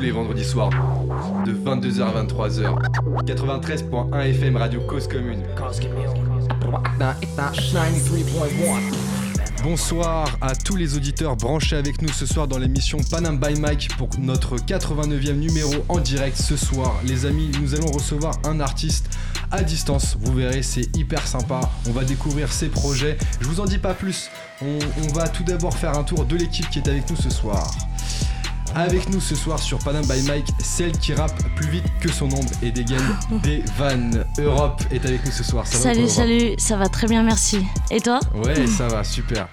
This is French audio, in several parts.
les vendredis soirs de 22h à 23h. 93.1 FM Radio Cause Commune. Bonsoir à tous les auditeurs branchés avec nous ce soir dans l'émission Panam by Mike pour notre 89e numéro en direct ce soir. Les amis, nous allons recevoir un artiste à distance. Vous verrez, c'est hyper sympa. On va découvrir ses projets. Je vous en dis pas plus. On va tout d'abord faire un tour de l'équipe qui est avec nous ce soir. Avec nous ce soir sur Panam by Mike, celle qui rappe plus vite que son ombre et dégaine des vannes. Europe est avec nous ce soir. Ça va Salut, Europe salut, ça va très bien, merci. Et toi? Ouais, ça va, super.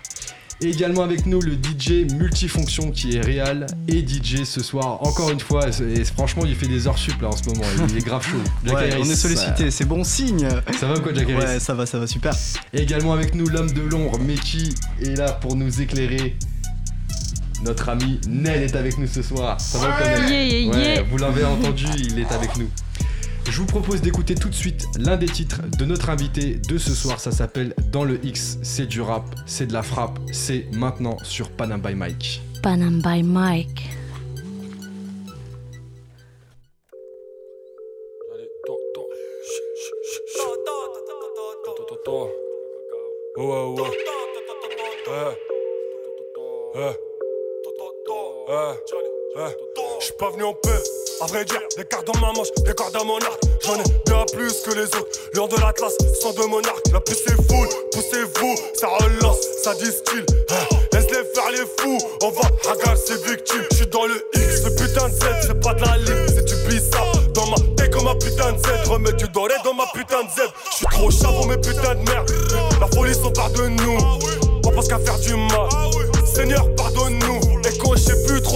Et également avec nous le DJ multifonction qui est réal et DJ ce soir. Encore une fois, et franchement, il fait des heures sup là en ce moment. Il est grave chaud. Jack Ouais, Harris, on est sollicité, c'est bon signe. Ça, va quoi, Jack Harris? Ouais, ça va, ça va super. Et également avec nous l'homme de l'ombre, mais qui est là pour nous éclairer. Notre ami Nel est avec nous ce soir. Ça va Yeah, yeah, Ouais, yeah. vous l'avez entendu, il est avec nous. Je vous propose d'écouter tout de suite l'un des titres de notre invité de ce soir. Ça s'appelle Dans le X. C'est du rap, c'est de la frappe. C'est maintenant sur Panam by Mike. Panam by Mike. Allez, toi, toi. Eh. J'suis pas venu en paix, à vrai dire, des cartes dans ma manche, des cordes à mon arc. J'en ai bien plus que les autres. Lion de l'Atlas, sang de monarque. La puce est full, poussez-vous, ça relance, ça distille. Eh. Laisse-les faire les fous, on va hagar ses victimes. J'suis dans le X, ce putain de Z, c'est pas de la ligne, c'est du bizarre. Dans ma tête comme ma putain de Z, remets du doré dans ma putain de Z. J'suis trop chavon, mes putains de merde. La folie s'empare de nous, on pense qu'à faire du mal. Seigneur, pardonne-nous.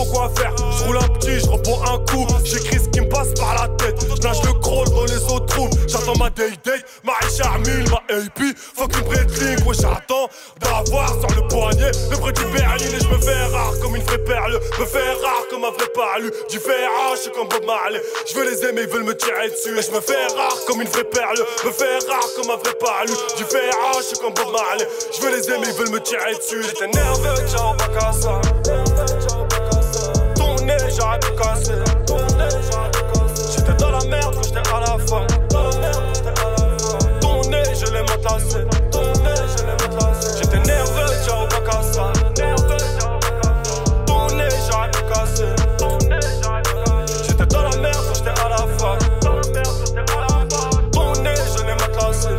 Quoi faire, je roule un petit, je reprends un coup. J'écris ce qui me passe par la tête. Je nage le crawl dans les autres trous. J'attends ma day day, ma Charmille, ma AP. Faut qu'une breakling, ouais, j'attends d'avoir sur le poignet le prêt du berline. Et je me fais rare comme une vraie perle. Me fais rare comme un vrai palu. Du fer je suis comme Bob Marley. Je veux les aimer, ils veulent me tirer dessus. Et je me fais rare comme une vraie perle. Me fais rare comme un vrai palu. Du fer je suis comme Bob Marley. Je veux les aimer, ils veulent me tirer dessus. J'étais nerveux, ciao. Ton nez, j'aurais pu casser. J'étais dans la merde quand j'étais à la fin. Ton nez, je l'ai matelassé. J'étais nerveux, ciao, bacassa. Ton nez, j'aurais pu casser. J'étais dans la merde quand j'étais à la fin. Ton nez, je l'ai matelassé.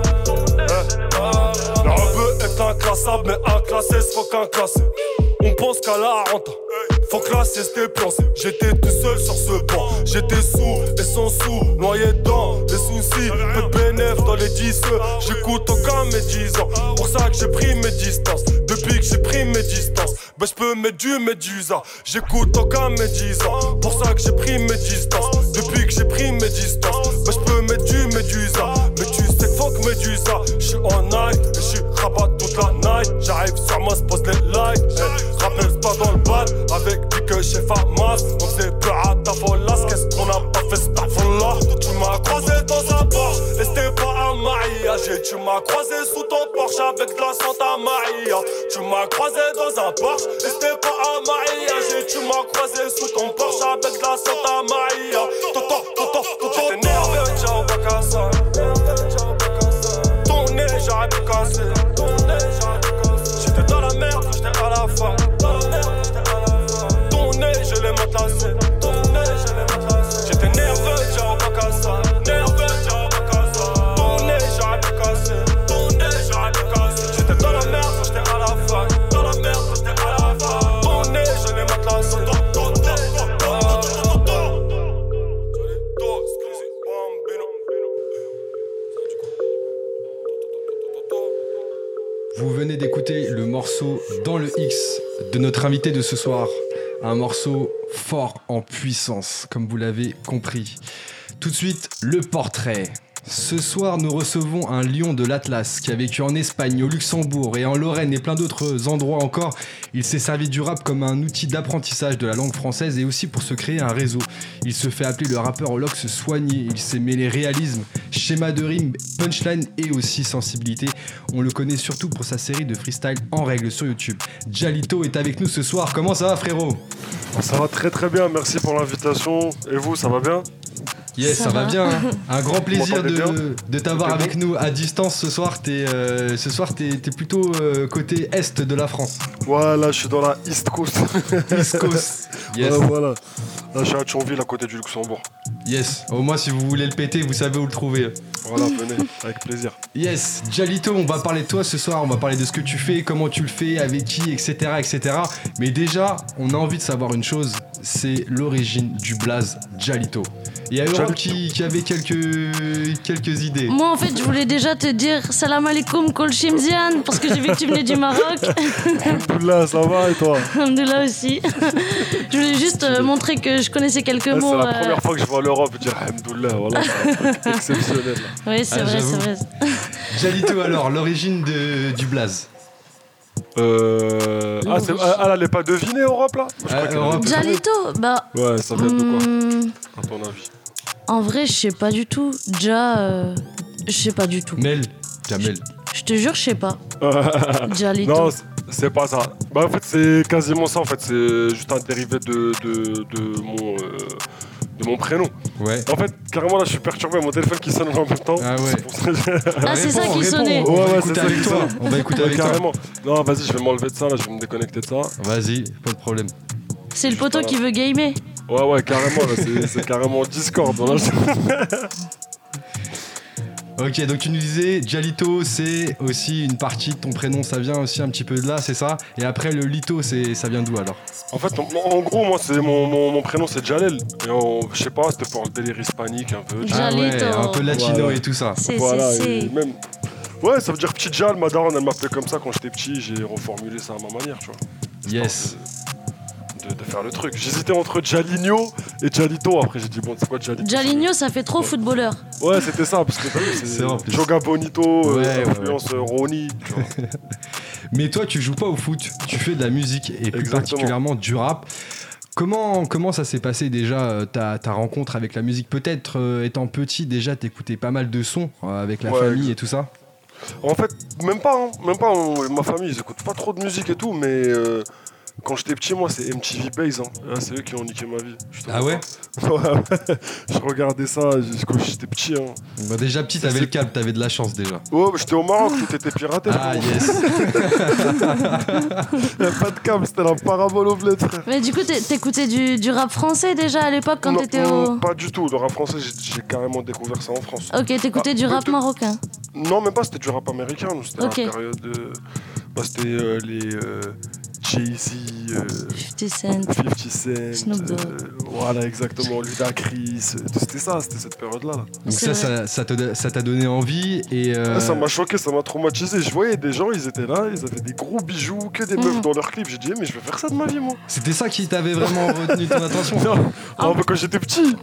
Le rebeu est inclassable, mais inclassé, c'est faut qu'inclassé. On pense qu'à la renta. Faut classer, c'était pensé. J'étais tout seul sur ce banc. J'étais sous et sans sous, noyé dans les soucis. Peu de bénéf dans les 10 J'écoute aucun médisant. Pour ça que j'ai pris mes distances. Depuis que j'ai pris mes distances, bah j'peux mettre du médusa. J'écoute aucun médisant. Pour ça que j'ai pris mes distances. Depuis que j'ai pris mes distances, bah j'peux mettre du médusa. Mais tu sais que fuck médusa. J'suis en night et j'suis rabat toute la night. J'arrive sur moi, se pose les lights. Hey, rappelle c'est pas dans le bal avec du que chez Famas. On s'est peur à ta folasse. Qu'est-ce qu'on a pas fait, folla. Tu m'as croisé dans un Porsche et c'était pas un mariage. Et tu m'as croisé sous ton Porsche avec de la Santa Maria. Tu m'as croisé dans un Porsche et c'était pas un mariage. Et tu m'as croisé sous ton Porsche avec de la Santa Maria. Toto, toto, toto. Nerveux, ciao, bacassa. Ton nez, j'aurais pu morceau Dans le X de notre invité de ce soir. Un morceau fort en puissance, comme vous l'avez compris. Tout de suite, le portrait. Ce soir, nous recevons un lion de l'Atlas qui a vécu en Espagne, au Luxembourg et en Lorraine et plein d'autres endroits encore. Il s'est servi du rap comme un outil d'apprentissage de la langue française et aussi pour se créer un réseau. Il se fait appeler le rappeur lox soigné. Il s'est mêlé réalisme, schéma de rime, punchline et aussi sensibilité. On le connaît surtout pour sa série de freestyle en règle sur YouTube. Jalito est avec nous ce soir. Comment ça va, frérot? Ça va très très bien, merci pour l'invitation. Et vous, ça va bien? Yes, ça, Ça va va. bien. hein. Un grand plaisir de, de t'avoir avec nous à distance ce soir. T'es, euh, ce soir, t'es, plutôt euh, côté est de la France. Voilà, je suis dans la East Coast. East Coast. Yes, Ouais, voilà. Là, je suis à Thionville, à côté du Luxembourg. yes. Au moins, si vous voulez le péter, vous savez où le trouver. Voilà, venez, avec plaisir. Yes, Jalito, on va parler de toi ce soir. On va parler de ce que tu fais, comment tu le fais, avec qui, etc., etc. Mais déjà, on a envie de savoir une chose. C'est l'origine du blaze Jalito. Il y a Europe qui, qui avait quelques, quelques idées. Moi, en fait, je voulais déjà te dire salam alaikum kol shimzian parce que j'ai vu que tu venais du Maroc. Alhamdoulilah, ça va et toi? Alhamdoulilah aussi. je voulais juste euh, montrer que je connaissais quelques Ah, C'est mots. la euh, première fois que je vois l'Europe dire Alhamdoulilah, voilà, c'est un truc exceptionnel. Oui, c'est Ah, vrai, c'est vrai. Jalito, alors, l'origine du blaze. Euh... Ah, c'est- ah, elle allait pas deviner Europe là Je crois Ah, Europe. Jalito, bah. Ouais, ça vient de quoi, hmm, à ton avis en vrai, je sais pas du tout. Déjà, euh, je sais pas du tout. Mel. Jamel. Je te jure, je sais pas. Jalito. Non, c'est- c'est pas ça. Bah, en fait, c'est quasiment ça. En fait, c'est juste un dérivé de, de, de mon, euh, de mon prénom. Ouais. En fait, carrément, là, je suis perturbé. Mon téléphone qui sonne en même temps. Ah ouais. C'est pour ça que- Ah, c'est ça qui sonnait. On Ouais, ouais, c'est ça avec qui sonne. On va écouter avec toi. carrément. Non, vas-y, je vais m'enlever de ça. Là, je vais me déconnecter de ça. Vas-y, pas de problème. C'est le poteau qui veut gamer. Ouais, ouais, carrément. là, c'est- c'est carrément Discord. là. Ok, donc tu nous disais, Jalito, c'est aussi une partie de ton prénom, ça vient aussi un petit peu de là, c'est ça? Et après, le Lito, c'est, ça vient d'où alors? En fait, en, en gros, moi, c'est mon, mon, mon prénom, c'est Jalel. Et je sais pas, c'était pour le délire hispanique un peu. Ah ouais, un peu latino Voilà. et tout ça. C'est, Voilà, c'est, et c'est. même. Ouais, ça veut dire petit Jal, ma daronne, elle m'appelait comme ça quand j'étais petit, j'ai reformulé ça à ma manière, tu vois. Yes. De, faire le truc. J'hésitais entre Jaligno et Jalito, après j'ai dit, bon, c'est quoi Jalito? Jaligno, ça fait trop footballeur. Ouais, c'était ça, parce que t'as vu, C'est. Joga Bonito, euh, Ouais, ouais, influence euh, Ronnie, tu vois. Mais toi, tu joues pas au foot, tu fais de la musique et plus Exactement. particulièrement du rap. Comment, comment ça s'est passé déjà euh, ta, ta rencontre avec la musique? Peut-être euh, étant petit déjà t'écoutais pas mal de sons euh, avec la Ouais, famille et tout ça? En fait, même pas, hein, même pas. on- ma famille, ils écoutent pas trop de musique et tout, mais euh, quand j'étais petit, moi, c'est MTV Base. Hein. Ah, c'est eux qui ont niqué ma vie. Ah ouais pas. Ouais, ouais. Je regardais ça quand j'étais petit. Hein. Bah, Déjà petit, t'avais le câble, t'avais de la chance déjà. Ouais, bah, j'étais au Maroc, tout était piraté. Ah frérot. yes Y a pas de câble, c'était la parabole au bled, frère. Mais du coup, t'é- t'écoutais du, du rap français déjà à l'époque quand t'étais non, au. pas du tout. Le rap français, j'ai carrément découvert ça en France. Ok, t'écoutais Ah, du rap marocain. Non, même pas, c'était du rap américain. nous, C'était Ok. la période de. Bah, c'était euh, les euh, Jay-Z, euh, 50 Cent. 50 Cent. Snoop Dogg. euh, voilà, exactement. Ludacris. euh, C'était ça, c'était cette période-là. là. Donc C'est ça, ça, ça te- ça t'a donné envie et... euh, Ah, ça m'a choqué, ça m'a traumatisé. Je voyais des gens, ils étaient là, ils avaient des gros bijoux, que des Mhm. meufs dans leurs clips. J'ai dit, Eh, mais je vais faire ça de ma vie, moi. C'était ça qui t'avait vraiment retenu ton attention Non, Ah. non, quand j'étais petit.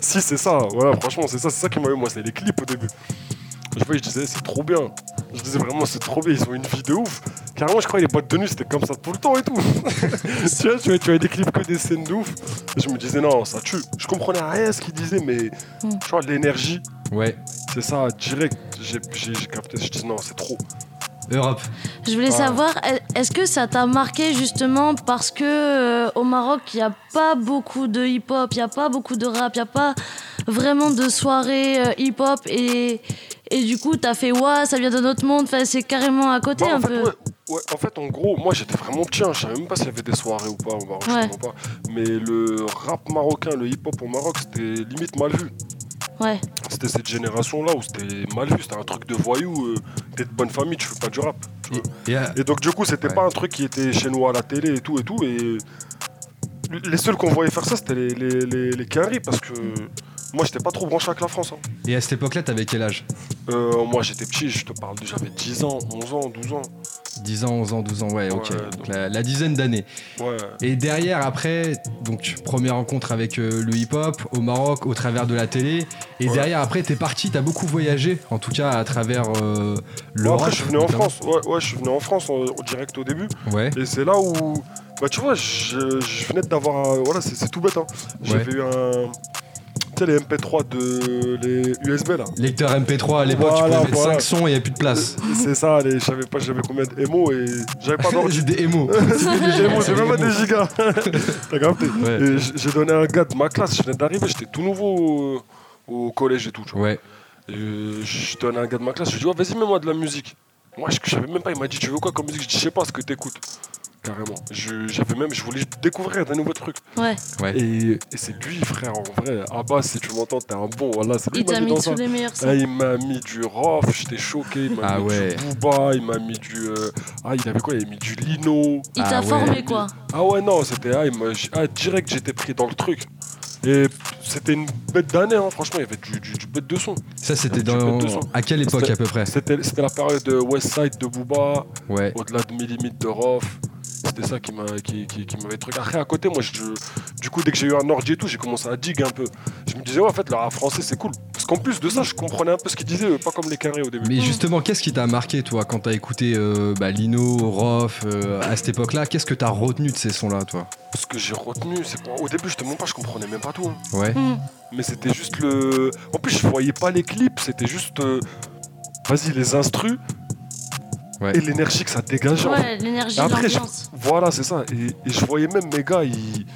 Si, c'est ça. Voilà, franchement, c'est ça, c'est ça qui m'a eu. Moi, c'est les clips au début. Je voyais, je disais, c'est trop bien. Je disais vraiment, c'est trop bien. Ils ont une vie de ouf. Carrément, je croyais les boîtes de nuit, c'était comme ça tout le temps et tout. tu vois, tu vois, tu vois des clips que des scènes de ouf. Et je me disais, non, ça tue. Je comprenais rien à ce qu'ils disaient, mais Mm. tu vois, l'énergie, Ouais, c'est ça, direct. J'ai capté. Je dis, non, c'est trop. Europe. Je voulais Ah. savoir, est-ce que ça t'a marqué justement parce que euh, au Maroc, il n'y a pas beaucoup de hip-hop, il n'y a pas beaucoup de rap, il n'y a pas vraiment de soirées euh, hip-hop et, et du coup, t'as fait ouais, ça vient de notre monde, enfin, c'est carrément à côté Bah, en un fait, peu. ouais, ouais, en fait, en gros, moi j'étais vraiment petit, hein, je savais même pas s'il y avait des soirées ou pas au Maroc, je Ouais. comprends pas. Mais le rap marocain, le hip-hop au Maroc, c'était limite mal vu. Ouais, C'était cette génération-là où c'était mal vu, c'était un truc de voyou. euh, T'es de bonne famille, tu fais pas du rap. tu vois. Et, donc, du coup, c'était Ouais. pas un truc qui était chez nous à la télé et tout et tout. Et les seuls qu'on voyait faire ça, c'était les, les, les, les parce que moi j'étais pas trop branché avec la France. hein. et à cette époque-là, t'avais quel âge? Euh, moi j'étais petit, je te parle de j'avais 10 ans, 11 ans, 12 ans. 10 ans, 11 ans, 12 ans, ouais, ok. Ouais, Donc donc- la, la dizaine d'années. Ouais. Et derrière, après, donc première rencontre avec euh, le hip-hop au Maroc, au travers de la télé. Et Ouais. derrière, après, t'es parti, t'as beaucoup voyagé, en tout cas à travers euh, Bon, l'Europe. après, je suis venu en. France. Ouais, ouais, je suis venu en France en, en direct au début. Ouais, Et c'est là où. Bah, tu vois, je, je venais d'avoir. un- Voilà, c'est c'est tout bête. Hein. J'avais eu un. Tu sais, les MP3 de. Les USB là. lecteur MP3 à l'époque, tu pouvais mettre voilà. 5 sons et il n'y avait plus de place. C'est ça, les, je savais pas, j'avais combien d'émo et j'avais pas d'ordi. J'ai des émo, j'ai même pas des gigas. T'as capté Ouais. J'ai donné à un gars de ma classe, je venais d'arriver, j'étais tout nouveau au, au collège et tout. Tu vois. Ouais, Et je donne à un gars de ma classe, je lui dis, ouais, vas-y, mets-moi de la musique. Moi, je, je savais même pas, il m'a dit, tu veux quoi comme musique? Je dis, je sais pas ce que t'écoutes. Carrément. Je, j'avais même, je voulais découvrir des nouveaux trucs. Ouais, ouais. Et, et c'est lui, frère, en vrai. Abbas, si tu m'entends, t'es un bon. Voilà, c'est lui il m'a t'a mis mis dans tous ça. les meilleurs Ah, sons. il m'a mis du Rof, j'étais choqué. Il m'a Ah mis ouais. du Booba, il m'a mis du. euh, Ah, il avait quoi? Il a mis du Lino. Il Ah t'a ouais. formé quoi. Ah ouais, non, c'était. Ah, il ah, direct, j'étais pris dans le truc. Et c'était une bête d'année, hein, franchement, il y avait du, du, du bête de son. Ça, c'était dans. À quelle époque à peu près? C'était c'était la période de Westside de Booba, Ouais. au-delà de mes limites de Rof. C'était ça qui m'a qui, qui, qui m'avait truc. Après, à côté, moi, je, du coup, dès que j'ai eu un ordi et tout, j'ai commencé à dig un peu. Je me disais, ouais, en fait, le rap français, c'est cool. Parce qu'en plus de ça, je comprenais un peu ce qu'il disait, euh, pas comme les carrés au début. Mais justement, qu'est-ce qui t'a marqué, toi, quand t'as écouté euh, bah, Lino, Rof, euh, à cette époque-là? Qu'est-ce que t'as retenu de ces sons-là, toi? Ce que j'ai retenu, c'est qu'au début, je te montre pas, je comprenais même pas tout. hein. Ouais. Hmm. Mais c'était juste le. En plus, je voyais pas les clips, c'était juste. euh, Vas-y, les instrus. Ouais. Et l'énergie que ça fait. Ouais, l'énergie, Après, je-. Voilà, c'est ça. Et, et je voyais même mes gars, ils-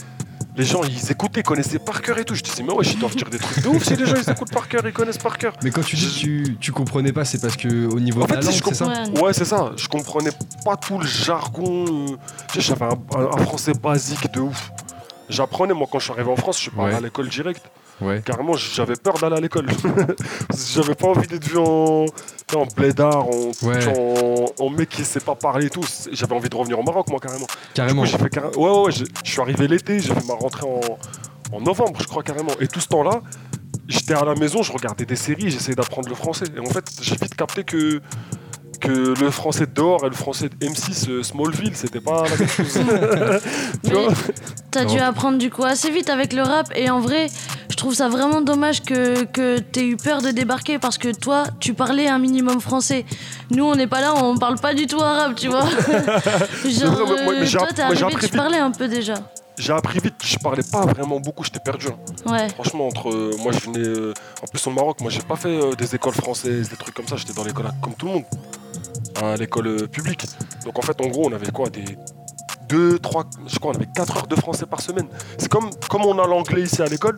les gens, ils écoutaient, ils connaissaient par cœur et tout. Je disais, mais ouais, ils doivent dire des trucs de ouf si les gens, ils écoutent par cœur, ils connaissent par cœur. Mais quand tu dis que tu, tu comprenais pas, c'est parce que au niveau En de fait, langue, c'est ça Ouais. Ouais, c'est ça. Je comprenais pas tout le jargon. Tu sais, j'avais un, un- un français basique de ouf. J'apprenais, moi, quand je suis arrivé en France, je suis pas allé Ouais. à l'école direct. Ouais. Carrément, j'avais peur d'aller à l'école. j'avais pas envie d'être vu en, en blédard, en, Ouais. en, en mec qui sait pas parler et tout. J'avais envie de revenir au Maroc, moi, carrément. Carrément. Du coup, j'ai fait carré- Ouais, ouais, Je suis arrivé l'été, j'ai fait ma rentrée en, en novembre, je crois, carrément. Et tout ce temps-là, j'étais à la maison, je regardais des séries, j'essayais d'apprendre le français. Et en fait, j'ai vite capté que, que le français de dehors et le français de M6 euh, Smallville, c'était pas la même chose. tu Mais vois t'as dû Non. apprendre du coup assez vite avec le rap et en vrai, je trouve ça vraiment dommage que, que t'aies eu peur de débarquer parce que toi, tu parlais un minimum français. Nous, on n'est pas là, on parle pas du tout arabe, tu vois. Genre, vrai, mais moi- mais euh, j'ai toi, t'es arrivé, tu parlais un peu déjà. J'ai appris vite, je parlais pas vraiment beaucoup, j'étais perdu. hein. Ouais. Franchement, entre euh, moi je venais euh, en plus au Maroc, moi j'ai pas fait euh, des écoles françaises, des trucs comme ça, j'étais dans l'école comme tout le monde, à l'école publique. Donc en fait, en gros, on avait quoi des 2, 3, je crois, on avait 4 heures de français par semaine. C'est comme, comme on a l'anglais ici à l'école,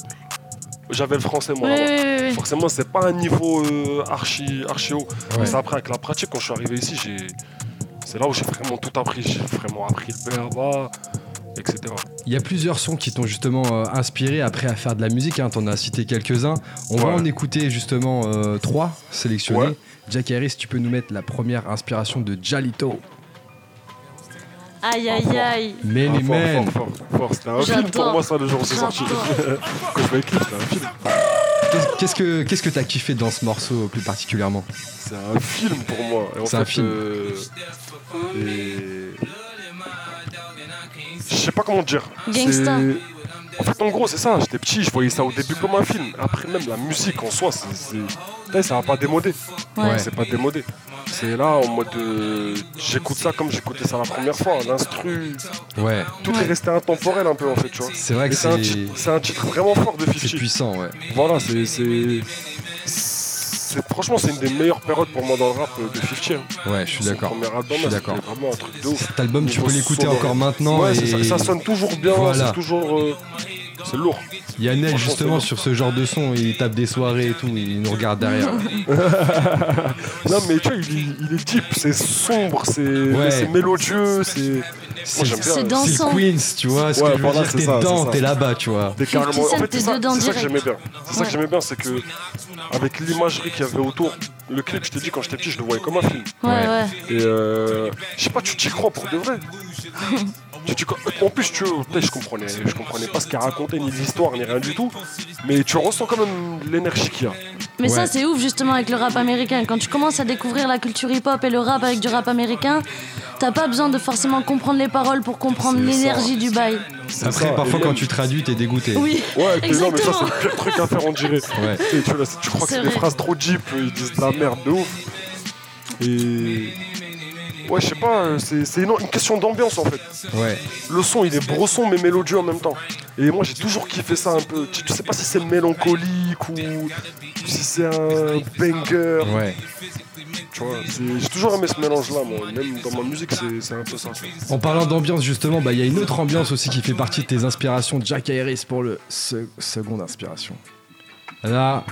j'avais le français moi. Oui, là-bas. oui, oui, oui. Forcément, c'est pas un niveau euh, archi, archi haut. Ouais. Mais c'est après, avec la pratique, quand je suis arrivé ici, j'ai... c'est là où j'ai vraiment tout appris. J'ai vraiment appris le berba, etc. Il y a plusieurs sons qui t'ont justement euh, inspiré après à faire de la musique. Hein, T'en as cité quelques-uns. On va en écouter justement euh, trois sélectionnés. Ouais. Jack Harris, tu peux nous mettre la première inspiration de Jalito. Aïe, aïe, aïe. Many Ah, fort, Men. C'était un film pour moi, ça, le jour où c'est sorti. J'adore. Quand je voyais le clip, c'était un film. Qu'est-ce- que qu'est-ce que t'as kiffé dans ce morceau plus particulièrement? C'est un film pour moi. C'est un film. euh, et- Je sais pas comment dire. Gangsta. C'est- En fait, en gros, c'est ça. J'étais petit, je voyais ça au début comme un film. Après, même la musique en soi, c'est, c'est- ça va pas démodé. Ouais. C'est pas démodé. C'est là en mode. euh, J'écoute ça comme j'écoutais ça la première fois. L'instru, Ouais, tout est resté intemporel un peu en fait, tu vois. c'est vrai que c'est un, c'est titre- c'est un titre vraiment fort de c'est 50. puissant, ouais. Voilà, c'est. Franchement, c'est une des meilleures périodes pour moi dans le rap euh, de 50. hein. Ouais, je suis d'accord. vraiment un truc de ouf. Cet album, tu peux l'écouter encore maintenant. Ouais, et ça, ça sonne toujours bien, Voilà. c'est toujours. euh, c'est lourd. Yannel, justement, c'est sur ce genre de son, il tape des soirées et tout, il nous regarde derrière. Non, mais tu vois, il, est- il est deep, c'est sombre, c'est Ouais. c'est mélodieux, c'est. C'est j'aime bien. C'est c'est dansant. le Queens, tu vois, ce Ouais, que je veux voilà, dire, c'est t'es dedans, c'est t'es là-bas, tu vois. T'es carrément. En fait, t'es c'est ça, c'est que j'aimais bien. C'est ça Ouais. que j'aimais bien, c'est que avec l'imagerie qu'il y avait autour, le clip, je t'ai dit, quand j'étais petit, je le voyais comme un film. Ouais, Ouais. ouais. Et euh, je sais pas, tu t'y crois pour de vrai. Tu- tu- en plus, tu, je comprenais, je comprenais pas ce qu'elle racontait, ni l'histoire, ni rien du tout. Mais tu ressens quand même l'énergie qu'il y a. Mais ça, c'est ouf justement avec le rap américain. Quand tu commences à découvrir la culture hip-hop et le rap avec du rap américain, t'as pas besoin de forcément comprendre les paroles pour comprendre l'énergie du bail. C'est Après, ça, parfois, quand tu traduis, t'es dégoûté. Oui, Ouais, mais non, mais ça, c'est exactement. le pire truc à faire, on dirait. Ouais. Et tu, vois, tu crois que C'est des phrases trop deep, ils disent de la merde de ouf. Et. Ouais, je sais pas, euh, c'est c'est une, une question d'ambiance en fait. Ouais. Le son, il est brosson mais mélodieux en même temps. Et moi, j'ai toujours kiffé ça un peu. Tu, tu sais pas si c'est mélancolique ou si c'est un banger. Ouais. Tu vois, c'est- j'ai toujours aimé ce mélange-là, moi. Même dans ma musique, c'est c'est un peu ça. En parlant d'ambiance, justement, bah, il y a une autre ambiance aussi qui fait partie de tes inspirations. Jack Harris pour le se- seconde inspiration. Là,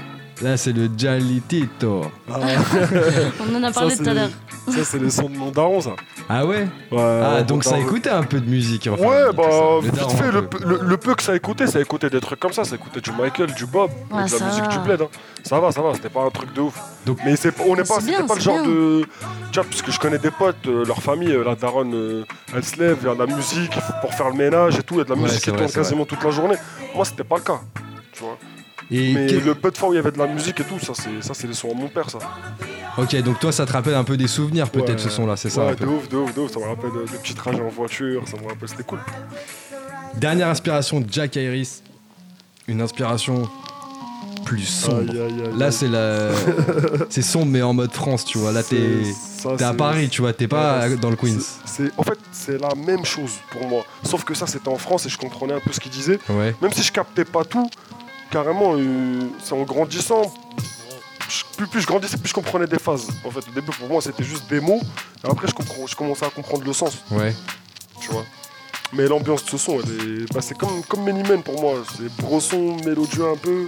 là c'est le Jalitito. Ah, On en a parlé ça, tout à l'heure. c'est- Ça, c'est les sons de mon daron, ça. Ah ouais Ouais, Ah, donc ça écoutait un peu de musique. enfin, Ouais, bah, ça. Le vite daron, fait, le, peu. le- le que ça écoutait, ça écoutait des trucs comme ça. Ça écoutait du Michael, du Bob, Ouais, et de la musique va. du bled. hein. Ça va, ça va, c'était pas un truc de ouf. Donc- Mais c'est, on n'est pas, bien, pas le genre bien. de. Tu vois, parce que je connais des potes, euh, leur famille, euh, la daronne, euh, elle se lève, il y a de la musique il faut- pour faire le ménage et tout, il y a de la Ouais, musique qui tourne quasiment toute la journée. Moi, c'était pas le cas. Tu vois. Et Mais quel- le peu de fois où il y avait de la musique et tout, ça, c'est, ça, c'est les sons à mon père, ça. Ok, donc toi, ça te rappelle un peu des souvenirs, peut-être, Ouais. ce son-là, c'est ça Ouais, un peu de ouf, de ouf, de ouf. Ça me rappelle de, de petits trajets en voiture, ça me rappelle, c'était cool. Dernière inspiration, Jack Harris. Une inspiration plus sombre. Aïe, aïe, aïe, Là, c'est la... c'est sombre, mais en mode France, tu vois. Là, t'es à Paris, tu vois. T'es pas Ouais, dans le Queens. C'est, en fait, c'est la même chose pour moi. Sauf que ça, c'était en France et je comprenais un peu ce qu'il disait. Ouais. Même si je captais pas tout, carrément, euh, c'est en grandissant. plus, plus je grandissais, plus je comprenais des phases. En fait, au début, pour moi, c'était juste des mots. Et après, je, comprends, je commençais à comprendre le sens, Ouais. tu vois. Mais l'ambiance de ce son, bah, c'est comme, comme Many Men pour moi. C'est brosson, mélodieux un peu.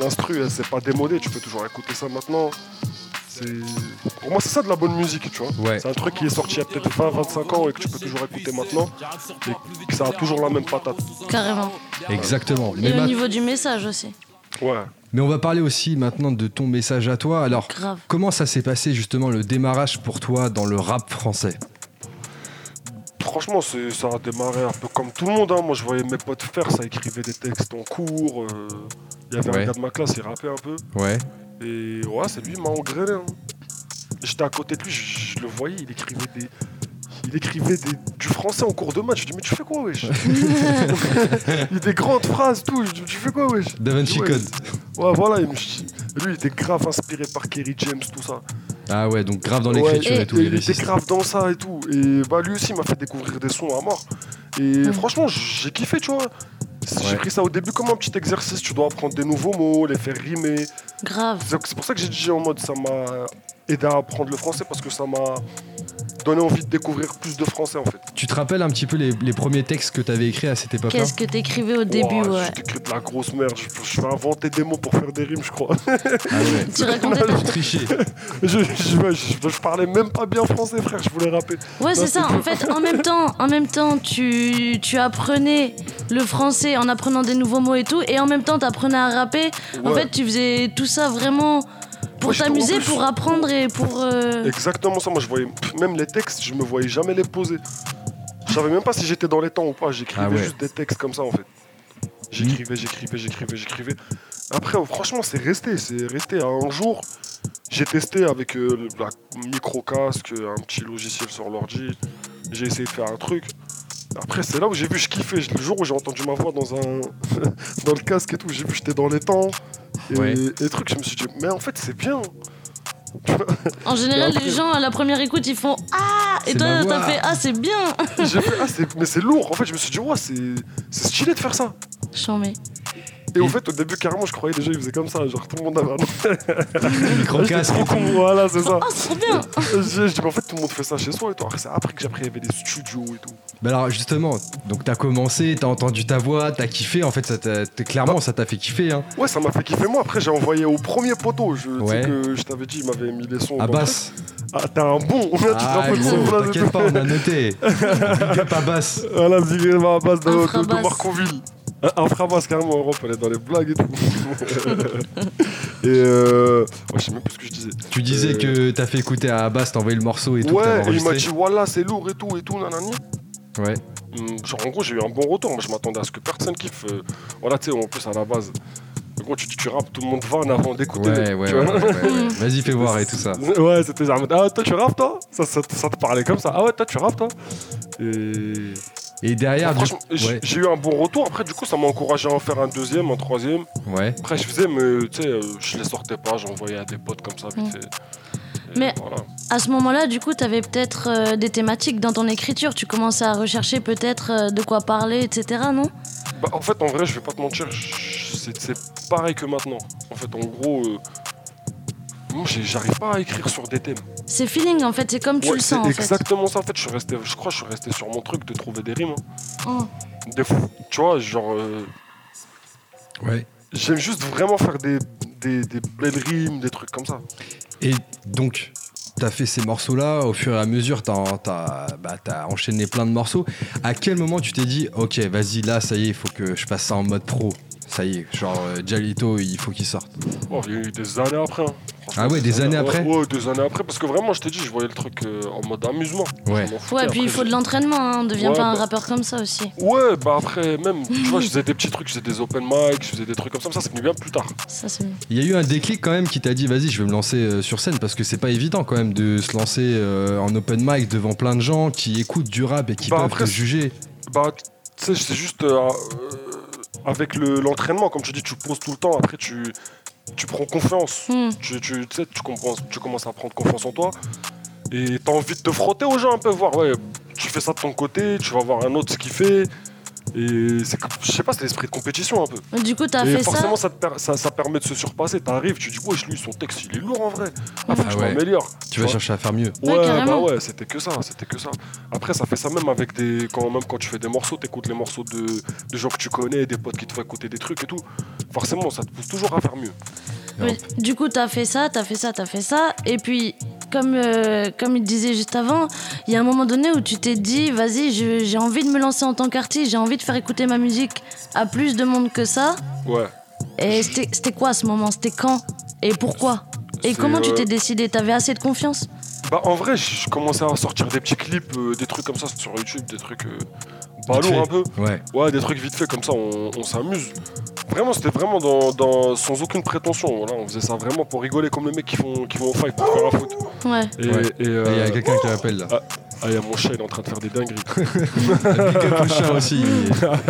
L'instru, elle s'est pas démodé. Tu peux toujours écouter ça maintenant. Pour moi, c'est ça de la bonne musique, tu vois. Ouais. C'est un truc qui est sorti il y a peut-être 20, 25 ans et que tu peux toujours écouter maintenant. Et que ça a toujours la même patate. Carrément. Exactement. Mais, Et au ma- niveau du message aussi. Ouais. mais on va parler aussi maintenant de ton message à toi. Alors, Grave. comment ça s'est passé justement le démarrage pour toi dans le rap français? Franchement, ça a démarré un peu comme tout le monde. hein. Moi, je voyais mes potes faire, ça écrivait des textes en cours. euh, Il y avait Ouais. un gars de ma classe, il rappait un peu. Ouais. Et ouais, c'est lui, il m'a engrainé. hein. J'étais à côté de lui, je, je le voyais, il écrivait des. Il écrivait des- du français en cours de maths. Je dis, mais tu fais quoi, wesh? Il a des grandes phrases, tout. Je dis, tu fais quoi, wesh? Da Vinci. Code. Ouais, voilà. Il me... Lui, il était grave inspiré par Kerry James, tout ça. Ah ouais, donc grave dans l'écriture Ouais, et tout. il était grave dans ça et tout. Et bah lui aussi il m'a fait découvrir des sons à mort. Et franchement, j'ai kiffé, tu vois. J'ai pris ça au début comme un petit exercice. Tu dois apprendre des nouveaux mots, les faire rimer. Grave. C'est c'est pour ça que j'ai dit en mode ça m'a aidé à apprendre le français parce que ça m'a envie de découvrir plus de français en fait. Tu te rappelles un petit peu les, les premiers textes que t'avais écrits à cette époque-là Qu'est-ce que t'écrivais au début, Ouah, ouais. De la grosse merde. Je, je vais inventer des mots pour faire des rimes, je crois. Ah ouais. Tu racontais ta... Tu trichais. je, je, je- je parlais même pas bien français, frère. Je voulais rapper. Ouais, c'est ça. En fait, en même temps, en même temps, tu, tu apprenais le français en apprenant des nouveaux mots et tout, et en même temps, t'apprenais à rapper. En fait, tu faisais tout ça vraiment pour t'amuser, pour apprendre et pour. euh, Exactement ça, moi je voyais même les textes, je me voyais jamais les poser. Je savais même pas si j'étais dans les temps ou pas, j'écrivais Ah ouais. juste des textes comme ça en fait. J'écrivais, j'écrivais, j'écrivais, j'écrivais. Après, oh, franchement, c'est resté, c'est resté. Un jour, j'ai testé avec euh, le la micro-casque, un petit logiciel sur l'ordi. J'ai essayé de faire un truc. Après, c'est là où j'ai vu, je kiffais. Le jour où j'ai entendu ma voix dans un dans le casque et tout, j'ai vu, j'étais dans les temps. Et, Ouais. et trucs, je me suis dit, mais en fait, c'est bien. En général, après- les gens à la première écoute, ils font Ah Et toi, t'as voix. fait Ah, c'est bien J'ai fait, ah, c'est- mais c'est lourd. En fait, je me suis dit, ouais, c'est c'est stylé de faire ça. Chambé. Et Et- au fait, au début, carrément, je croyais déjà, ils faisaient comme ça. Genre, tout le monde avait un Micro-casque. J'étais trop con, voilà, c'est ça. Oh, c'est trop bien je, je dis, mais en fait, tout le monde fait ça chez soi et tout. Après, c'est après que j'ai appris, il y avait des studios et tout. Bah alors justement, donc t'as commencé, t'as entendu ta voix, t'as kiffé, en fait ça t'a- t'es- clairement ça t'a fait kiffer hein. Ouais, ça m'a fait kiffer. Moi, après, j'ai envoyé au premier poteau. Je, tu sais Ouais. que je t'avais dit, il m'avait mis les sons. dans le Abbas. truc. Ah, t'es un bon. tu te Ah rappelles de son gros, t'inquiète pas, on a noté. Big up Abbas. Voilà, Big Up à base de. Marconville. Un, frabasse, carrément, en Europe, elle est dans les blagues et tout. et euh. Ouais, je sais même plus ce que je disais. Tu disais Euh, que t'as fait écouter à Abbas, t'as envoyé le morceau et tout, Ouais, et il m'a dit, voilà, c'est lourd et tout et tout, nanani. Ouais. Hum, Genre, en gros, j'ai eu un bon retour. Moi, je m'attendais à ce que personne kiffe. euh, Voilà, tu sais, en plus, à la base. En gros, tu, tu, tu rappes, tout le monde va en avant d'écouter. Ouais, ouais, ouais, ouais, ouais. Vas-y, fais voir et tout ça. Ouais, c'était genre, ah, toi, tu rappes, toi? Ça, ça, ça te parlait comme ça. Ah ouais, toi, tu rappes, toi? Et. Et derrière, du Franchement, j'ai ouais. j'ai eu un bon retour. Après, du coup, ça m'a encouragé à en faire un deuxième, un troisième. Ouais. Après, je faisais, mais tu sais, euh, je les sortais pas, j'envoyais à des potes comme ça, vite Mm. fait. Mais- voilà. À ce moment-là, du coup, tu avais peut-être euh, des thématiques dans ton écriture. Tu commençais à rechercher peut-être euh, de quoi parler, etc. Non? Bah, en fait, en vrai, je vais pas te mentir, c'est c'est pareil que maintenant. En fait, en gros, euh, moi, j'ai- j'arrive pas à écrire sur des thèmes. C'est feeling, en fait. C'est comme tu Ouais, le c'est sens, en fait. exactement ça. En fait, je suis resté, je crois, que je suis resté sur mon truc de trouver des rimes. hein. Oh. Des fois, tu vois, genre, euh, Ouais. j'aime juste vraiment faire des, des, des belles rimes, des trucs comme ça. Et donc, t'as fait ces morceaux-là, au fur et à mesure, t'as as, bah, t'as enchaîné plein de morceaux. À quel moment tu t'es dit, ok, vas-y, là, ça y est, il faut que je passe ça en mode pro? Ça y est, genre, euh, Jalito, il faut qu'il sorte. Oh, il y a eu des années après. hein. Franchement, Ah ouais, des années après Ouais, des années après. Parce que vraiment, je t'ai dit, je voyais le truc euh, en mode amusement. Ouais. Je m'en foutais. Ouais, puis il Après, faut de l'entraînement. Hein. On devient Ouais, pas un bah- rappeur comme ça aussi. Ouais, bah après, même, tu vois, je faisais des petits trucs, je faisais des open mic, je faisais des trucs comme ça, mais ça, c'est venu bien plus tard. Ça, c'est Il y a eu un déclic quand même qui t'a dit, vas-y, je vais me lancer euh, sur scène parce que c'est pas évident quand même de se lancer euh, en open mic devant plein de gens qui écoutent du rap et qui Bah, peuvent après, te juger. Bah, tu sais, c'est juste euh, euh, avec le- l'entraînement, comme tu dis, tu poses tout le temps, après, tu, tu prends confiance. Hmm. Tu, tu, tu sais, tu commences à prendre confiance en toi et t'as envie de te frotter aux gens un peu, voir, ouais, tu fais ça de ton côté, tu vas voir un autre ce qu'il fait. Et c'est, comme- je sais pas, c'est l'esprit de compétition un peu. Du coup, t'as et fait ça. forcément, ça, te per- ça, ça permet de se surpasser. T'arrives, tu dis, wesh, lui, son texte, il est lourd en vrai. Ah, que Ah je ouais. m'améliore. Tu vas vois. chercher à faire mieux. Ouais, bah ouais, c'était que ça, c'était que ça. Après, ça fait ça même avec des. Quand, même quand tu fais des morceaux, t'écoutes les morceaux de, de gens que tu connais, des potes qui te font écouter des trucs et tout. Forcément, ça te pousse toujours à faire mieux. Oui, du coup, t'as fait ça, t'as fait ça, t'as fait ça. Et puis, comme, euh, comme il disait juste avant, il y a un moment donné où tu t'es dit, vas-y, j'ai envie de me lancer en tant qu'artiste, j'ai envie de faire écouter ma musique à plus de monde que ça. Ouais. Et c'était c'était quoi ce moment? C'était quand? Et pourquoi? Et comment tu euh, t'es décidé? T'avais assez de confiance? Bah, en vrai, je commençais à sortir des petits clips, euh, des trucs comme ça sur YouTube, des trucs. Euh, balourds fait. un peu. Ouais. Ouais, des trucs vite fait comme ça, on, on s'amuse. Vraiment, c'était vraiment dans, dans- sans aucune prétention. Voilà, on faisait ça vraiment pour rigoler comme les mecs qui font, qui vont au fight pour faire un foot. Ouais. Et, Ouais. et, Et Il y euh, a quelqu'un qui appelle là. ah, il y a mon chat, il est en train de faire des dingueries. Big up le chat aussi, il,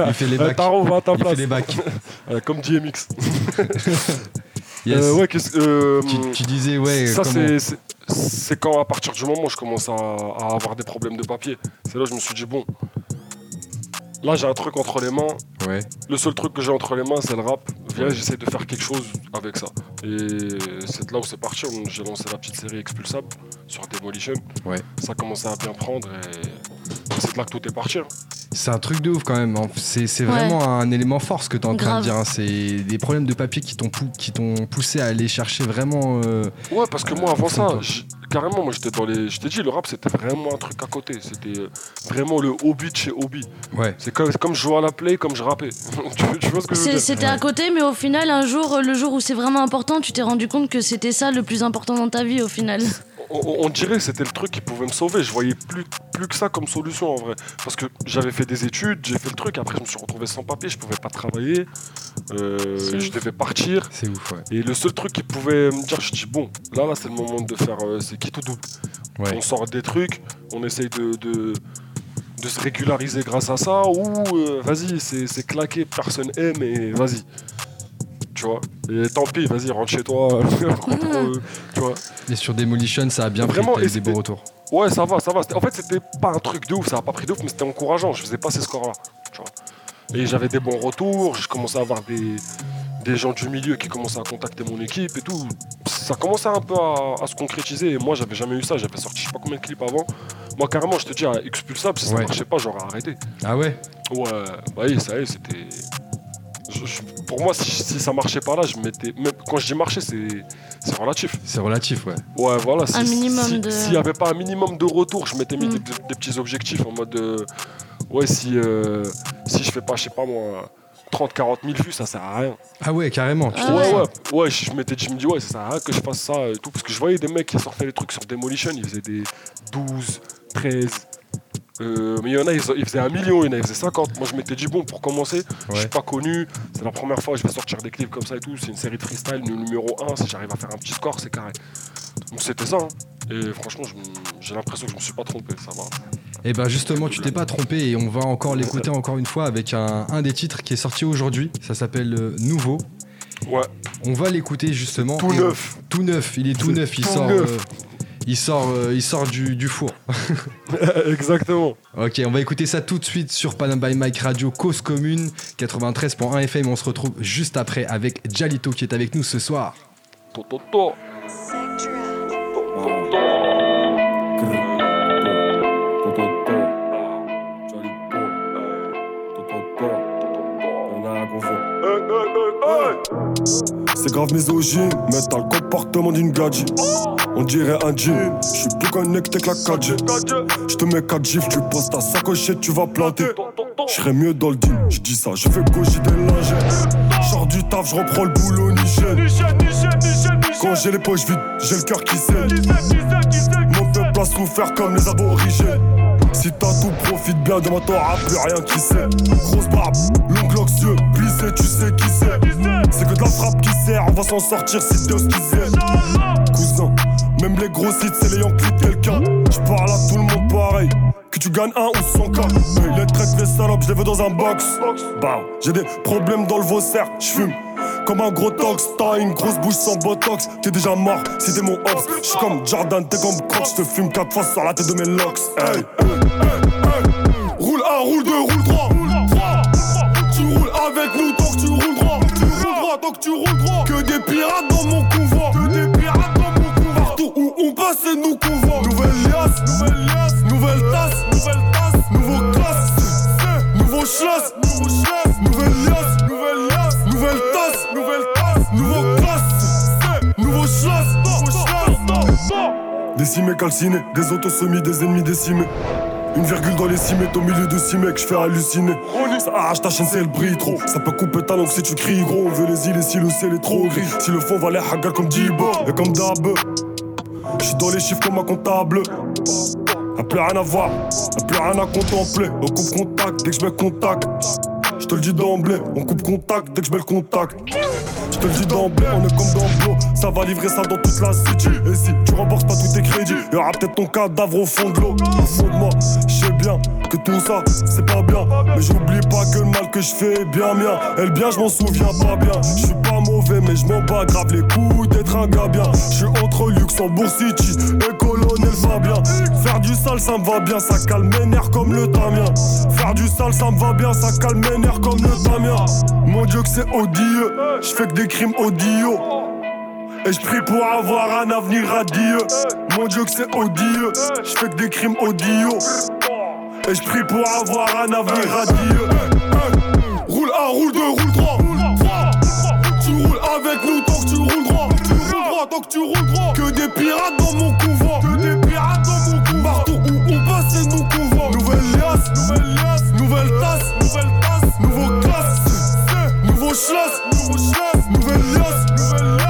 il fait les Eh, bacs. Taro, va à ta Il fait place. les bacs. Euh, comme DMX. Yes. Euh, ouais, qu'est-ce- euh, tu, tu disais, ouais, ça, comment- c'est- c'est c'est quand, à partir du moment où je commence à, à avoir des problèmes de papier, c'est là que je me suis dit, bon, là j'ai un truc entre les mains, Ouais. le seul truc que j'ai entre les mains c'est le rap, viens j'essaie de faire quelque chose avec ça. Et c'est de là où c'est parti, j'ai lancé la petite série Expulsable sur Demolition, Ouais. ça a commencé à bien prendre et c'est de là que tout est parti. hein. C'est un truc de ouf quand même. C'est Ouais. vraiment un élément fort ce que tu es en train de dire. hein. C'est des problèmes de papier qui t'ont pou- poussé à aller chercher vraiment. euh, Ouais, parce que Euh, moi, avant ça, carrément, moi, j'étais dans les. Je t'ai dit, le rap, c'était vraiment un truc à côté. C'était euh, vraiment le hobby de chez hobby. Ouais. C'est comme, je jouais à la play, comme je rappais. tu, tu vois ce que je veux C'est- dire? C'était Ouais. à côté, mais au final, un jour, le jour où c'est vraiment important, tu t'es rendu compte que c'était ça le plus important dans ta vie au final. on, on- on dirait que c'était le truc qui pouvait me sauver. Je voyais plus, plus que ça comme solution en vrai. Parce que j'avais fait des études, j'ai fait le truc. Après, je me suis retrouvé sans papier, je pouvais pas travailler. euh, je devais partir. C'est ouf, ouais. Et le seul truc qui pouvait me dire, je dis, bon, là, là, c'est le moment de faire. euh, c'est qui tout double? Ouais. On sort des trucs, on essaye de, de, de se régulariser grâce à ça, ou euh, vas-y, c'est c'est claqué, personne aime, et vas-y. Tu vois Et tant pis, vas-y, rentre chez toi. euh, tu vois Et sur Demolition, ça a bien Vraiment, pris. Et des bons retours. Ouais, ça va, ça va. En fait, c'était pas un truc de ouf, ça a pas pris de ouf, mais c'était encourageant. Je faisais pas ces scores-là. Tu vois Et j'avais des bons retours, je commençais à avoir des, des gens du milieu qui commençaient à contacter mon équipe et tout. Ça commençait un peu à, à se concrétiser. Et moi, j'avais jamais eu ça. J'avais sorti je sais pas combien de clips avant. Moi, carrément, je te dis, à expulsable, si ça Ouais. marchait pas, j'aurais arrêté. Ah ouais? Ouais, bah oui, ça y est, c'était. Je- je- pour moi, si, si ça marchait pas là, je mettais. Même quand je dis marcher, c'est c'est relatif. C'est relatif, ouais. Ouais, voilà. Un minimum si- de- S'il n'y avait pas un minimum de retour, je m'étais mis Mm. des, des petits objectifs en mode. euh, ouais, si, euh, si je fais pas, je sais pas moi, 30-40 000 vues, ça sert à rien. Ah ouais, carrément. tu Ah ouais, ouais, ça. ouais, je, je m'étais dit, je me dis, ouais, ça sert à rien que je fasse ça et tout. Parce que je voyais des mecs qui sortaient les trucs sur Demolition, ils faisaient des 12, 13, Euh, mais il y en a, ils, ils faisaient un million, il y en a, ils faisaient 50. Moi, je m'étais dit, bon, pour commencer, je suis pas connu, c'est la première fois que je vais sortir des clips comme ça et tout. C'est une série de freestyle, le numéro 1, si j'arrive à faire un petit score, c'est carré. Donc c'était ça. hein. Et franchement, j'ai l'impression que je me suis pas trompé, ça va. Et ben justement, tu t'es pas trompé et on va encore l'écouter encore une fois avec un, un des titres qui est sorti aujourd'hui. Ça s'appelle euh, Nouveau. Ouais, On va l'écouter justement. tout neuf. Tout neuf, il est tout neuf, il tout sort, neuf. euh, il sort, euh, il sort du, du four. Exactement. Ok, on va écouter ça tout de suite sur Panam by Mike Radio Cause Commune 93.1 FM. On se retrouve juste après avec Jalito qui est avec nous ce soir. To, to, to. C'est grave misogyne, mais t'as le comportement d'une gadji. On dirait un jean, je suis plus connecté que la 4G. Je te mets 4 gifs, tu poses ta sacoche et tu vas planter. Je serais mieux dans le deal, je dis ça, je fais gaucher des lingettes. Sors du taf, je reprends le boulot Nichel. Quand j'ai les poches vides, j'ai le cœur qui saigne. Peuple a souffert comme les aborigènes. Si t'as tout, profite bien, demain t'auras plus rien qui sait. Grosse barbe, longue loque, yeux plissés, tu sais qui c'est. C'est? Que de la frappe qui sert, on va s'en sortir si Dieu ce sait. Cousin, même les gros sites, c'est les Yankees de quelqu'un. J'parle à tout le monde pareil. Que tu gagnes un ou 100 k Les traites, les salopes, je les veux dans un box. Bah, j'ai des problèmes dans le Vaussaire, j'fume. Comme un gros tox, t'as une grosse bouche sans botox. T'es déjà mort t'es mon ops. J'suis comme Jordan, t'es comme Croc. J'te fume 4 fois sur la tête de mes locks. Hey, hey, hey. Roule 1, roule 2, roule 3. Tu roules avec nous tant que tu roules droit. Tu roules droit tant que tu roules droit. Que des pirates dans mon convoi. Partout où on passe, c'est nous qu'on. Nouvelle liasse, nouvelle liasse, nouvelle tasse, nouvelle tasse, nouveau classe, nouveau schlass, nouveau schlass, nouvelle liasse, nouvelle liasse, nouvelle tasse, nouvelle tasse, nouveau classe, nouveau schlass, nouveau schlass. Décimé, calciné, des autosemis, des ennemis décimés. Une virgule dans les six mètres au milieu de six mecs, je fais halluciner. Ça arrache ta chaîne, c'est le brille trop. Ça peut couper ta langue si tu cries gros. On veut les îles et si le ciel est trop gris. Si le fond va les hagar comme Dibo et comme Dab. Je suis dans les chiffres comme un comptable. Y'a plus rien à voir, y'a plus rien à contempler. On coupe contact dès que je mets contact. Je te le dis d'emblée, on coupe contact dès que je mets le contact. Je te le dis d'emblée, on est comme dans Blo. Ça va livrer ça dans toute la city. Et si tu rembourses pas tous tes crédits, y'aura peut-être ton cadavre au fond de l'eau. Au moi, je sais bien que tout ça, c'est pas bien. Mais j'oublie pas que le mal que je fais est bien mien. Et le bien, je m'en souviens pas bien. Je suis pas mauvais, mais je m'en bats grave les coups d'être un gars bien. Je suis entre Luxembourg City Faire du sale, ça me va bien, ça calme mes nerfs comme le tamien. Faire du sale, ça me va bien, ça calme mes nerfs comme le tamien. Mon Dieu, que c'est odieux. Je fais que des crimes odieux. Et je prie pour avoir un avenir radieux. Mon Dieu, que c'est odieux. Je fais que des crimes odieux. Et je prie pour avoir un avenir radieux. Roule 1, roule 2, roule 3. Tu roules avec nous tant que tu roules droit. Tu roules droit tant que tu roules droit. Que des pirates dans mon convoi. Nouveau schlass, nouveau schlass, nouvelle liasse, nouvelle liasse,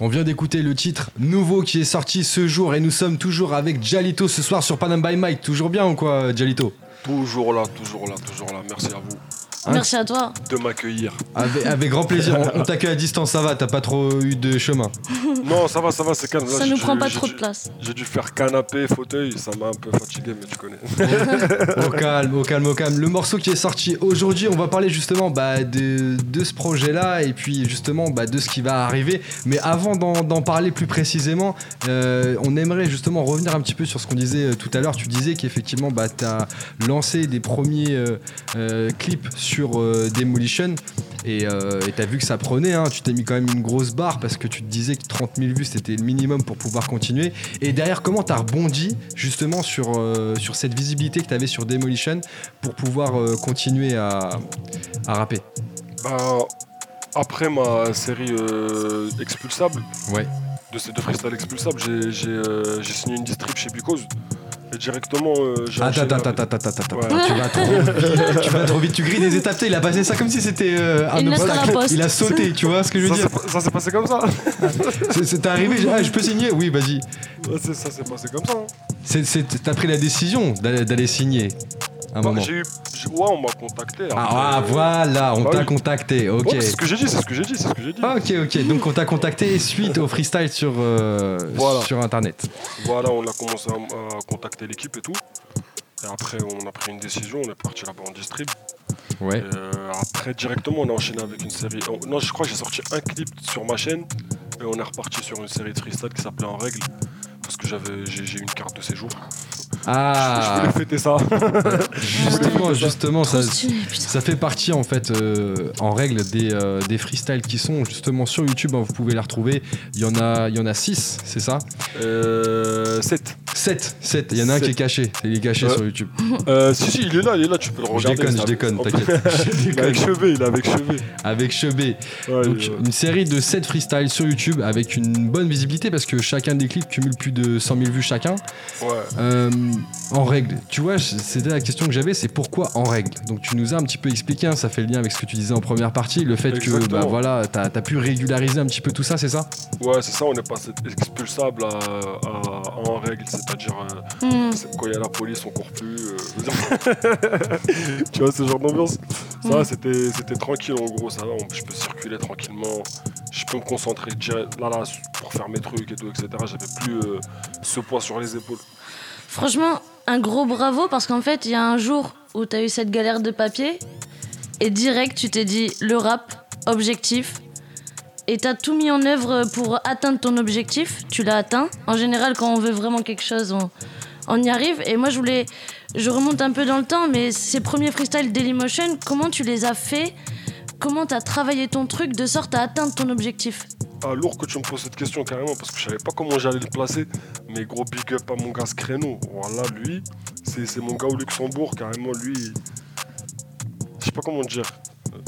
On vient d'écouter le titre nouveau qui est sorti ce jour et nous sommes toujours avec Jalito ce soir sur Panam by Mike. Toujours bien ou quoi, Jalito? Toujours là, toujours là, toujours là. Merci à vous Merci à toi. de m'accueillir. avec, avec grand plaisir. On, on t'accueille à distance, ça va, t'as pas trop eu de chemin. Non, ça va, ça va, c'est calme. Là, Ça j'ai nous dû- prend pas trop de place. J'ai dû faire canapé, fauteuil, ça m'a un peu fatigué, mais tu connais. Au calme, au calme, au calme. Le morceau qui est sorti aujourd'hui, on va parler justement bah, de, de ce projet-là et puis justement bah, de ce qui va arriver. Mais avant d'en parler plus précisément, euh, on aimerait justement revenir un petit peu sur ce qu'on disait euh, tout à l'heure. Tu disais qu'effectivement, bah, tu as lancé des premiers euh, euh, clips sur euh, Demolition et tu as vu que ça prenait. hein. Tu t'es mis quand même une grosse barre parce que tu te disais que 30 000 vues c'était le minimum pour pouvoir continuer. Et derrière, comment tu as rebondi justement sur, euh, sur cette visibilité que tu avais sur Demolition pour pouvoir euh, continuer à, à rapper? Bah, après ma série euh, Expulsable, Ouais. de ces deux freestyles expulsables, j'ai j'ai, euh, j'ai signé une distrib chez Because. Directement, euh, j'ai Attends, attends, attends, attends, attends, attends. Ouais. Tu vas trop vite. tu vas trop vite. Tu grilles des étapes. Il a passé ça comme si c'était euh, un obstacle. Il a sauté. Tu vois ce que je veux Ça dire ça s'est passé comme ça. C'est- arrivé. j'ai- Ah, je peux signer Oui, vas-y. Ça s'est passé comme ça. hein. T'as pris la décision d'aller signer. Un Bah, moment. j'ai eu, j'ai- ouais, on m'a contacté. Ah, après, ah, euh, voilà, on bah t'a oui. contacté. Ok. ouais, c'est ce que j'ai dit, c'est ce que j'ai dit, c'est ce que j'ai dit. Ah, ok, ok. Donc on t'a contacté suite au freestyle sur, euh, Voilà. sur internet. Voilà, on a commencé à, à contacter l'équipe et tout. Et après, on a pris une décision, on est parti là-bas en distrib. Ouais. Euh, après, directement, on a enchaîné avec une série. oh, non, je crois que j'ai sorti un clip sur ma chaîne. Et on est reparti sur une série de freestyle qui s'appelait En règle. Parce que j'avais, j'ai, j'ai eu une carte de séjour. Je Ah, voulais fêter ça. justement, justement, ça, ça fait partie en fait euh, en règle des, euh, des freestyles qui sont justement sur YouTube. hein, vous pouvez les retrouver. Il y en a, il y en a 6 c'est ça? Euh, 7. 7 7 Il y en a un qui est caché. Il est caché Ouais. sur YouTube. Euh, si, si, il est là, il est là, tu peux le Je regarder. déconne, je déconne, t'inquiète. Je Il est avec déconne. Chevet, il est avec Chevet. Avec Chebé. Ouais, Donc il- une série de 7 freestyles sur YouTube avec une bonne visibilité parce que chacun des clips cumule plus de 100 000 vues chacun. ouais. Euh, en règle, tu vois, c'était la question que j'avais, c'est pourquoi en règle? Donc tu nous as un petit peu expliqué, hein, ça fait le lien avec ce que tu disais en première partie, le fait que bah voilà, t'as as pu régulariser un petit peu tout ça, c'est ça? Ouais, c'est ça, on est passé expulsable à, à- en règle, c'est-à-dire euh, Hmm. quand il y a la police, on court plus. euh, tu vois, ce genre d'ambiance. Ça, Mm. c'était c'était tranquille en gros, ça on- je peux circuler tranquillement, je peux me concentrer direct- là, là, pour faire mes trucs et tout, etc. J'avais plus euh, ce poids sur les épaules. Franchement, un gros bravo parce qu'en fait, il y a un jour où t'as eu cette galère de papier et direct, tu t'es dit le rap, objectif. Et t'as tout mis en œuvre pour atteindre ton objectif. Tu l'as atteint. En général, quand on veut vraiment quelque chose, on, y arrive. Et moi, je voulais. Je remonte un peu dans le temps, mais ces premiers freestyles Dailymotion, comment tu les as faits Comment t'as travaillé ton truc de sorte à atteindre ton objectif Ah, lourd que tu me poses cette question carrément parce que je savais pas comment j'allais le placer. Mais gros big up à mon gars ce créneau. Voilà, lui, c'est c'est mon gars au Luxembourg carrément. Lui, je sais pas comment dire.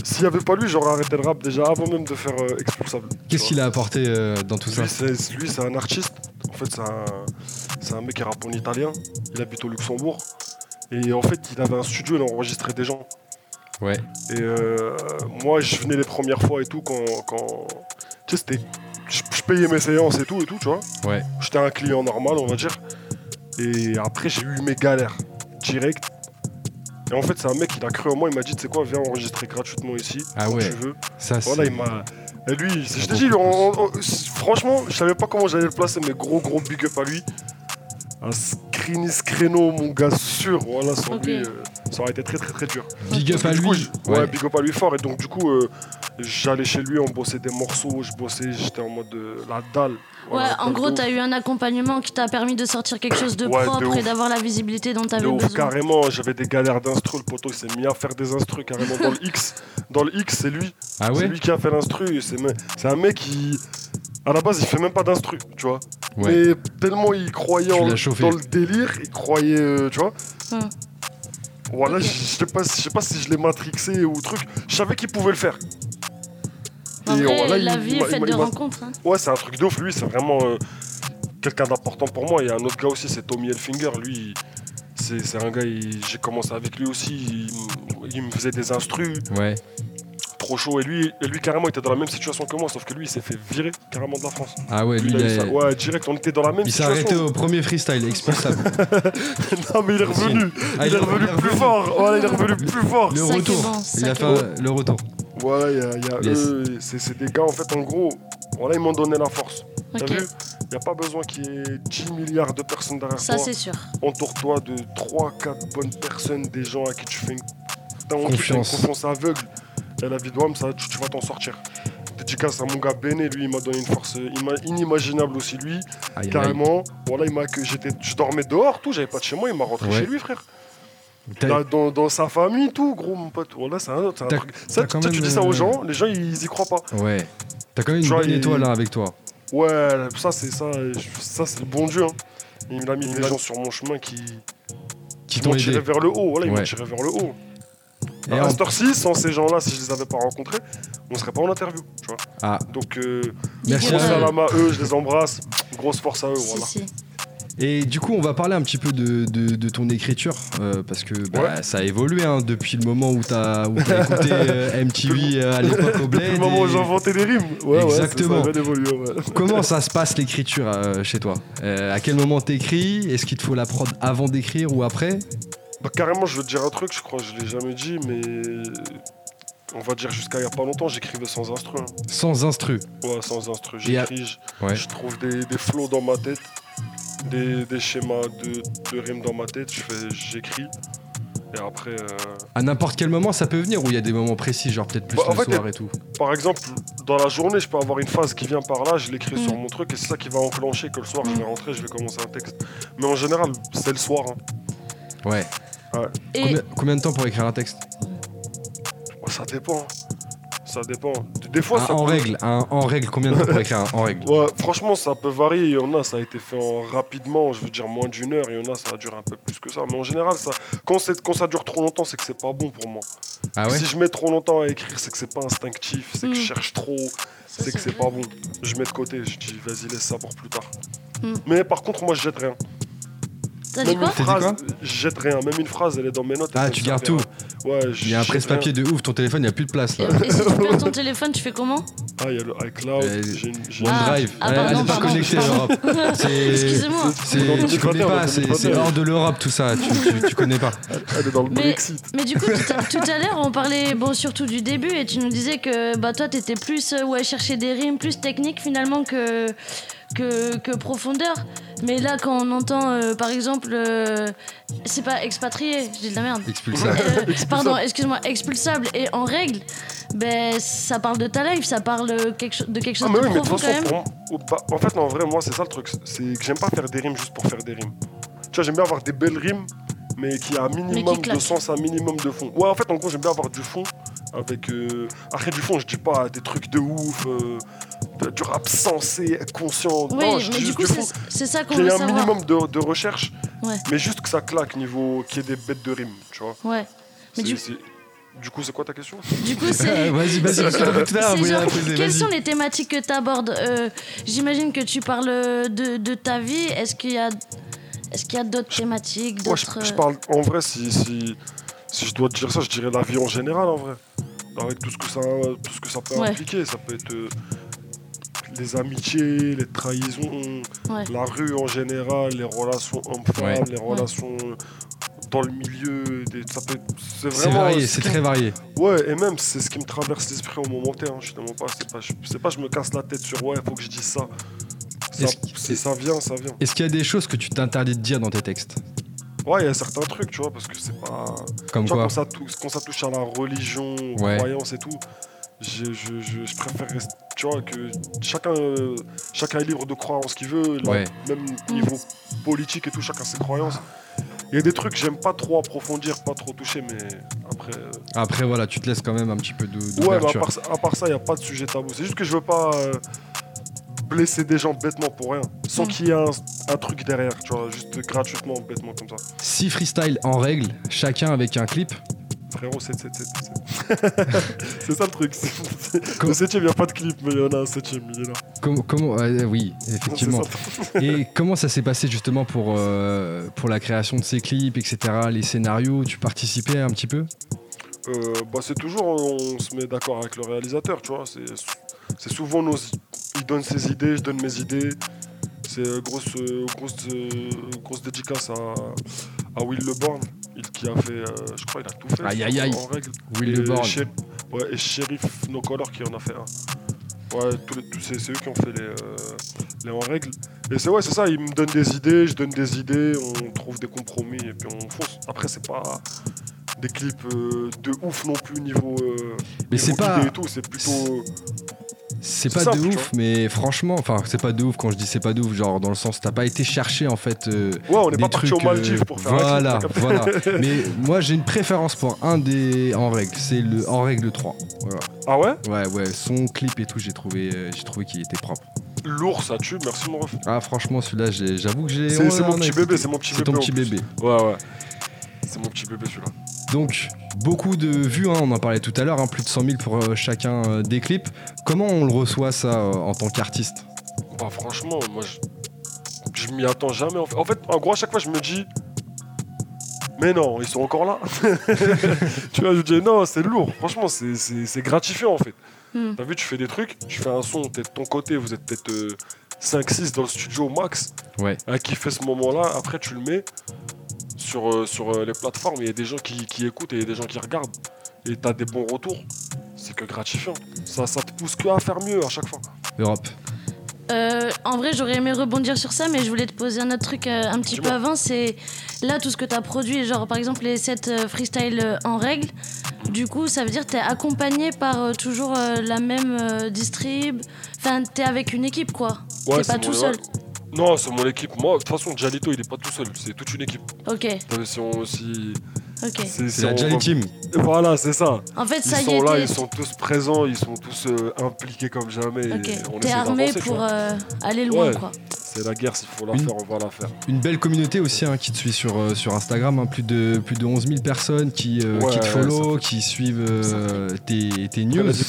S'il y avait pas lui, j'aurais arrêté le rap déjà avant même de faire euh, expulsable. Qu'est-ce qu'il a apporté euh, dans tout ça Lui, c'est lui, c'est un artiste. En fait, c'est un, c'est un mec qui rappe en italien. Il habite au Luxembourg. Et en fait, il avait un studio, il enregistrait des gens. Ouais. Et euh, moi, je venais les premières fois et tout quand. quand tu sais, c'était. Je, je payais mes séances et tout et tout, tu vois. Ouais. J'étais un client normal, on va dire. Et après, j'ai eu mes galères direct. Et en fait, c'est un mec, il a cru en moi, il m'a dit, tu sais quoi, viens enregistrer gratuitement ici, Ah quand ouais. tu veux. Ça, Voilà, il m'a. Et lui, je t'ai dit, franchement, je savais pas comment j'allais le placer, mais gros, gros big up à lui. Un screeny screno, mon gars sûr. Voilà, sans lui, euh, ça aurait été très, très, très dur. Big up à lui. coup, je- ouais. Ouais. big up à lui fort. Et donc, du coup, euh, j'allais chez lui, on bossait des morceaux, je bossais, j'étais en mode de la dalle. Voilà, Ouais, en gros, t'as eu un accompagnement qui t'a permis de sortir quelque chose de Ouais, de propre et d'avoir la visibilité dont t'avais ouf, besoin. carrément, j'avais des galères d'instru, le poteau il s'est mis à faire des instrus carrément dans le X. Dans le X, c'est lui. Ah C'est lui qui a fait l'instru. C'est un mec qui. À la base, il fait même pas d'instru, tu vois. Ouais. Mais tellement il croyait en- dans le délire, il croyait, euh, tu vois. Hum. Voilà, je je sais pas, je sais pas si je l'ai matrixé ou truc. Je savais qu'il pouvait le faire. En Et vrai, voilà, la il- vie il est faite de rencontres. hein. Ouais, c'est un truc de ouf. Lui, c'est vraiment euh, quelqu'un d'important pour moi. Il y a un autre gars aussi, c'est Tommy Elfinger. Lui, c'est un gars, j'ai commencé avec lui aussi. Il me faisait des instrus, Ouais. Trop chaud. Et lui, et lui, carrément, il était dans la même situation que moi, sauf que lui, il s'est fait virer carrément de la France. Ah ouais, lui, Lui, il, il a eu ça. Ouais, direct, on était dans la même il s'est situation. arrêté au premier freestyle, expulsable. non, mais il est revenu. Ah, il, est revenu plus fort. Voilà, il est revenu plus fort. Le Ça retour. il ça a fait un- le retour. Voilà, il y a, il y a Yes. eux, c'est des gars, en fait, en gros, voilà, ils m'ont donné la force. T'as vu? Il n'y a pas besoin qu'il y ait 10 milliards de personnes derrière ça toi. c'est sûr. entoure-toi de 3-4 bonnes personnes, des gens à qui tu fais une, t'as une Confiance. confiance aveugle. Et la vie de Wam, ça, tu, tu vas t'en sortir. Dédicace à mon gars Béné, lui, il m'a donné une force euh, ima- inimaginable aussi, lui, Aïe, aïe. carrément. Voilà, il m'a que j'étais, je dormais dehors, tout, j'avais pas de chez moi, il m'a rentré Ouais. chez lui, frère. Là, dans, dans sa famille, tout, gros, mon pote. Voilà, c'est un, c'est un truc. Ça, tu dis ça aux euh, gens, les gens, ils y croient pas. Ouais. T'as quand même une bonne étoile là avec toi. Ouais, ça, c'est ça, ça, c'est le bon Dieu. hein. Il a mis des gens sur mon chemin qui, Qui m'ont t'ont tiré vers le haut. Voilà, Ouais. tiré vers le haut. Et à en- cette heure-ci, sans ces gens-là, si je les avais pas rencontrés, on serait pas en interview, tu vois. Ah. Donc, euh, Merci gros à à eux, je les embrasse. Grosse force à eux, Si, voilà. si. Et du coup, on va parler un petit peu de, de- de ton écriture, euh, parce que bah, Ouais. ça a évolué hein, depuis le moment où t'as où écouté euh, MTV euh, à l'époque au Bled. Depuis le moment où et- j'ai inventé des rimes. Ouais, Exactement. Ouais, c'est ça, a bien évolué, ouais. Comment ça se passe l'écriture euh, chez toi? Euh, À quel moment t'écris? Est-ce qu'il te faut la prod avant d'écrire ou après? Bah, carrément, je veux te dire un truc, je crois que je l'ai jamais dit, mais on va dire jusqu'à il y a pas longtemps, j'écrivais sans instru. hein. Sans instru. Ouais, sans instru. J'écris, je, Ouais. je trouve des, des flows dans ma tête, des, des schémas de, de rimes dans ma tête, je fais, j'écris. Et après, euh, À n'importe quel moment ça peut venir ou il y a des moments précis, genre peut-être plus Bah, en le fait, soir et tout par exemple, dans la journée, je peux avoir une phase qui vient par là, je l'écris Mm. sur mon truc, et c'est ça qui va enclencher que le soir, je Mm. vais rentrer, je vais commencer un texte. Mais en général, c'est le soir. hein. Ouais. Et Combien, combien de temps pour écrire un texte Ouais, ça dépend. Ça dépend. Des fois, Un ça En peut- règle, un en règle, combien de temps pour écrire un en règle Ouais, franchement, ça peut varier. Il y en a, ça a été fait en rapidement, je veux dire moins d'une heure. Il y en a, ça a duré un peu plus que ça. Mais en général, ça, quand, c'est- quand ça dure trop longtemps, c'est que c'est pas bon pour moi. Ah ouais Si je mets trop longtemps à écrire, c'est que c'est pas instinctif, c'est que je Mm. cherche trop, ça, c'est que c'est vrai. pas bon. Je mets de côté, je dis vas-y, laisse ça pour plus tard. Mm. Mais par contre, moi, je jette rien. T'as dit Même quoi une je jette rien. Même une phrase, elle est dans mes notes. Ah, tu gardes tout. Ouais, je Il y a un jette presse-papier de ouf, ton téléphone, il n'y a plus de place là. Et, et si tu perds ton téléphone, tu fais comment. Ah, il y a le iCloud. Euh, j'ai une- j'ai- OneDrive. Ah, Elle- pardon, pas pardon. connectée l'Europe. C'est- Excusez-moi. c'est- Tu 2021, connais pas, c'est 2021. c'est hors de l'Europe tout ça, tu, tu, tu connais pas. Elle est dans le Mais- Brexit. Mais du coup, tout à, tout à l'heure, on parlait bon, surtout du début et tu nous disais que bah, toi, t'étais plus euh, ouais, chercher des rimes, plus technique finalement que, que, que profondeur. Mais là, quand on entend, euh, par exemple, euh, c'est pas expatrié, je dis de la merde. Expulsable. Euh, pardon, excuse-moi, expulsable et en règle, ben ça parle de ta life, ça parle de quelque, de quelque chose Ah, mais de oui, mais de profond toute quand façon, même. pour moi- bah, en fait, non, en vrai, moi, c'est ça le truc. C'est que j'aime pas faire des rimes juste pour faire des rimes. Tu vois, j'aime bien avoir des belles rimes, mais qui a un minimum de sens, un minimum de fond. Ouais, en fait, en gros, j'aime bien avoir du fond. Avec. euh, Après, du fond, je dis pas des trucs de ouf, euh, du rap sensé, conscient. Oui, non, je mais du juste coup, du c'est ça qu'on Qu'il y veut ait un savoir. minimum de, de recherche, Ouais. mais juste que ça claque niveau. qu'il y ait des bêtes de rimes, tu vois. Ouais. Mais du- du coup, c'est quoi ta question? Du coup, c'est. Vas-y, vas-y, quelles sont les thématiques que tu abordes J'imagine que tu parles de, de ta vie. Est-ce qu'il y a, est-ce qu'il y a d'autres thématiques Moi, je, je euh, parle en vrai, si, si, si je dois te dire ça, je dirais la vie en général, en vrai. Avec tout ce que ça, tout ce que ça peut Ouais. impliquer. Ça peut être euh, les amitiés, les trahisons, Ouais. la rue en général, les relations hommes-femmes, Ouais. les relations dans le milieu. des- ça peut c'est vraiment. varié, ce c'est qui- très varié. Ouais, et même, c'est ce qui me traverse l'esprit au moment T. Hein, justement pas. C'est pas, je, c'est pas, je me casse la tête sur ouais, faut que je dise ça. Ça, vient, ça vient. Est-ce qu'il y a des choses que tu t'interdis de dire dans tes textes? Ouais, il y a certains trucs, tu vois, parce que c'est pas. Comme Tu vois, quoi? quand ça, tou- quand ça touche à la religion, aux Ouais. croyances et tout, je, je, je, je préfère rester- tu vois, que chacun, euh, chacun est libre de croire en ce qu'il veut, là, Ouais. même niveau politique et tout, chacun ses croyances. Il y a des trucs que j'aime pas trop approfondir, pas trop toucher, mais après. euh, Après, voilà, tu te laisses quand même un petit peu de- Ouais, mais à part, ça- à part ça, il n'y a pas de sujet tabou. C'est juste que je veux pas euh, blesser des gens bêtement pour rien, sans Mm. qu'il y ait un, un truc derrière, tu vois, juste gratuitement, bêtement comme ça. Si freestyle en règle, chacun avec un clip, Frérot, 7, 7, 7, 7. c'est ça le truc. c'est- c'est- Comme- Le 7 il n'y a pas de clip, mais il y en a un 7 il est là. comment, comment ouais, oui, effectivement. C'est. Et comment ça s'est passé justement pour, euh, pour la création de ces clips, etc., les scénarios Tu participais un petit peu? Euh, bah, c'est toujours, on se met d'accord avec le réalisateur, tu vois. C'est, c'est souvent nos. Il donne ses idées, je donne mes idées. C'est euh, grosse, euh, grosse, euh, grosse dédicace à, à Will LeBorn, il qui a fait, euh, je crois, il a tout fait. Aïe, aïe, aïe. En règle. Will et, LeBorn. Ouais, et Sheriff No Color qui en a fait un. Ouais, tous les- tous- c'est, c'est eux qui ont fait les, euh, les en règle. Et c'est ouais, c'est ça, ils me donnent des idées, je donne des idées, on trouve des compromis et puis on fonce. Après, c'est pas des clips euh, de ouf non plus niveau. Mais c'est pas, et tout, c'est plutôt. c'est c'est pas simple, de ouf, mais franchement, enfin, c'est pas de ouf quand je dis c'est pas de ouf, genre dans le sens, t'as pas été chercher en fait. euh, Ouais, on n'est des pas parti trucs, aux Maldives euh, pour faire voilà, t'as voilà. Mais moi j'ai une préférence pour un des en règle, c'est le en règle 3. Voilà. Ah ouais? Ouais, ouais, son clip et tout, j'ai trouvé, euh, j'ai trouvé qu'il était propre. Lourd, ça tue, merci mon ref. Ah, franchement, celui-là, j'avoue que j'ai. C'est c'est en mon a petit bébé, c'est mon petit C'est bébé. ton en petit bébé. Ouais, ouais. C'est mon petit bébé celui-là. Donc, Beaucoup de vues, hein, on en parlait tout à l'heure, hein, plus de 100 000 pour euh, chacun euh, des clips. Comment on le reçoit ça euh, en tant qu'artiste? Bah franchement, moi je, je m'y attends jamais. En fait. en fait, en gros, à chaque fois, je me dis. Mais non, ils sont encore là. tu vois, je me dis non, c'est lourd. Franchement, c'est- c'est c'est gratifiant en fait. Hmm. T'as vu, tu fais des trucs, tu fais un son, t'es de ton côté, vous êtes peut-être 5-6 dans le studio max Ouais. à kiffer ce moment-là. Après, tu le mets sur, euh, sur euh, les plateformes. Il y a des gens qui, qui écoutent et il y a des gens qui regardent. Et t'as des bons retours. C'est que gratifiant. Ça, ça te pousse que à faire mieux à chaque fois. Europe. Euh, en vrai, j'aurais aimé rebondir sur ça, mais je voulais te poser un autre truc euh, un petit peu avant. C'est là tout ce que tu as produit, genre par exemple les sets euh, freestyle euh, en règle. Du coup, ça veut dire que tu es accompagné par euh, toujours euh, la même euh, distrib. Enfin, tu es avec une équipe quoi. Ouais, T'es c'est pas tout seul. Non, c'est mon équipe. Moi, de toute façon, Jalito, il est pas tout seul. C'est toute une équipe. Ok, si on. Ok. C'est si la va- Team. Voilà, c'est ça. En fait, Ils ça y sont est, là, ils sont tous présents, ils sont tous euh, impliqués comme jamais. ok. on T'es armé pour euh, aller loin Ouais. quoi. C'est la guerre, s'il faut la Une- faire, on va la faire. Une belle communauté aussi hein, qui te suit sur, euh, sur Instagram, hein, plus, de, plus de 11 000 personnes qui, euh, Ouais, qui te follow, qui suivent euh, tes, tes news. Je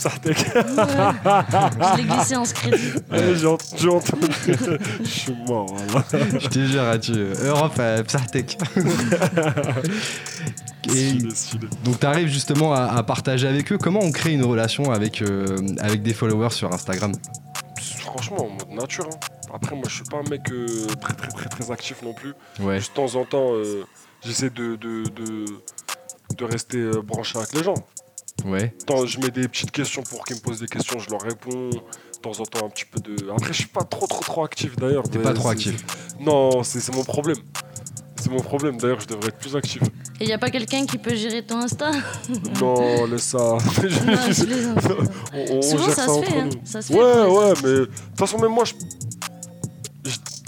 l'ai glissé en crédit. J'ai ent- j'ai entendu. Je suis mort. voilà. Je te jure, hein, tu... Europe, euh, Psartec. Et donc tu arrives justement à, à partager avec eux. Comment on crée une relation avec, euh, avec des followers sur Instagram? Franchement, en mode nature. hein. Après, moi, je suis pas un mec euh, très, très, très, très actif non plus. Ouais. De temps en temps, euh, j'essaie de, de, de, de rester branché avec les gens. Ouais. Tant, je mets des petites questions pour qu'ils me posent des questions, je leur réponds. De temps en temps, un petit peu de. Après, je suis pas trop, trop, trop actif d'ailleurs. T'es pas trop actif. Non, c'est c'est mon problème. C'est mon problème. D'ailleurs, je devrais être plus actif. Et y a pas quelqu'un qui peut gérer ton Insta? Non, laisse ça. Non, on, on Souvent gère ça ça, se entre fait, hein. nous. ça se fait. Ouais, ouais, mais de toute façon, même moi, je,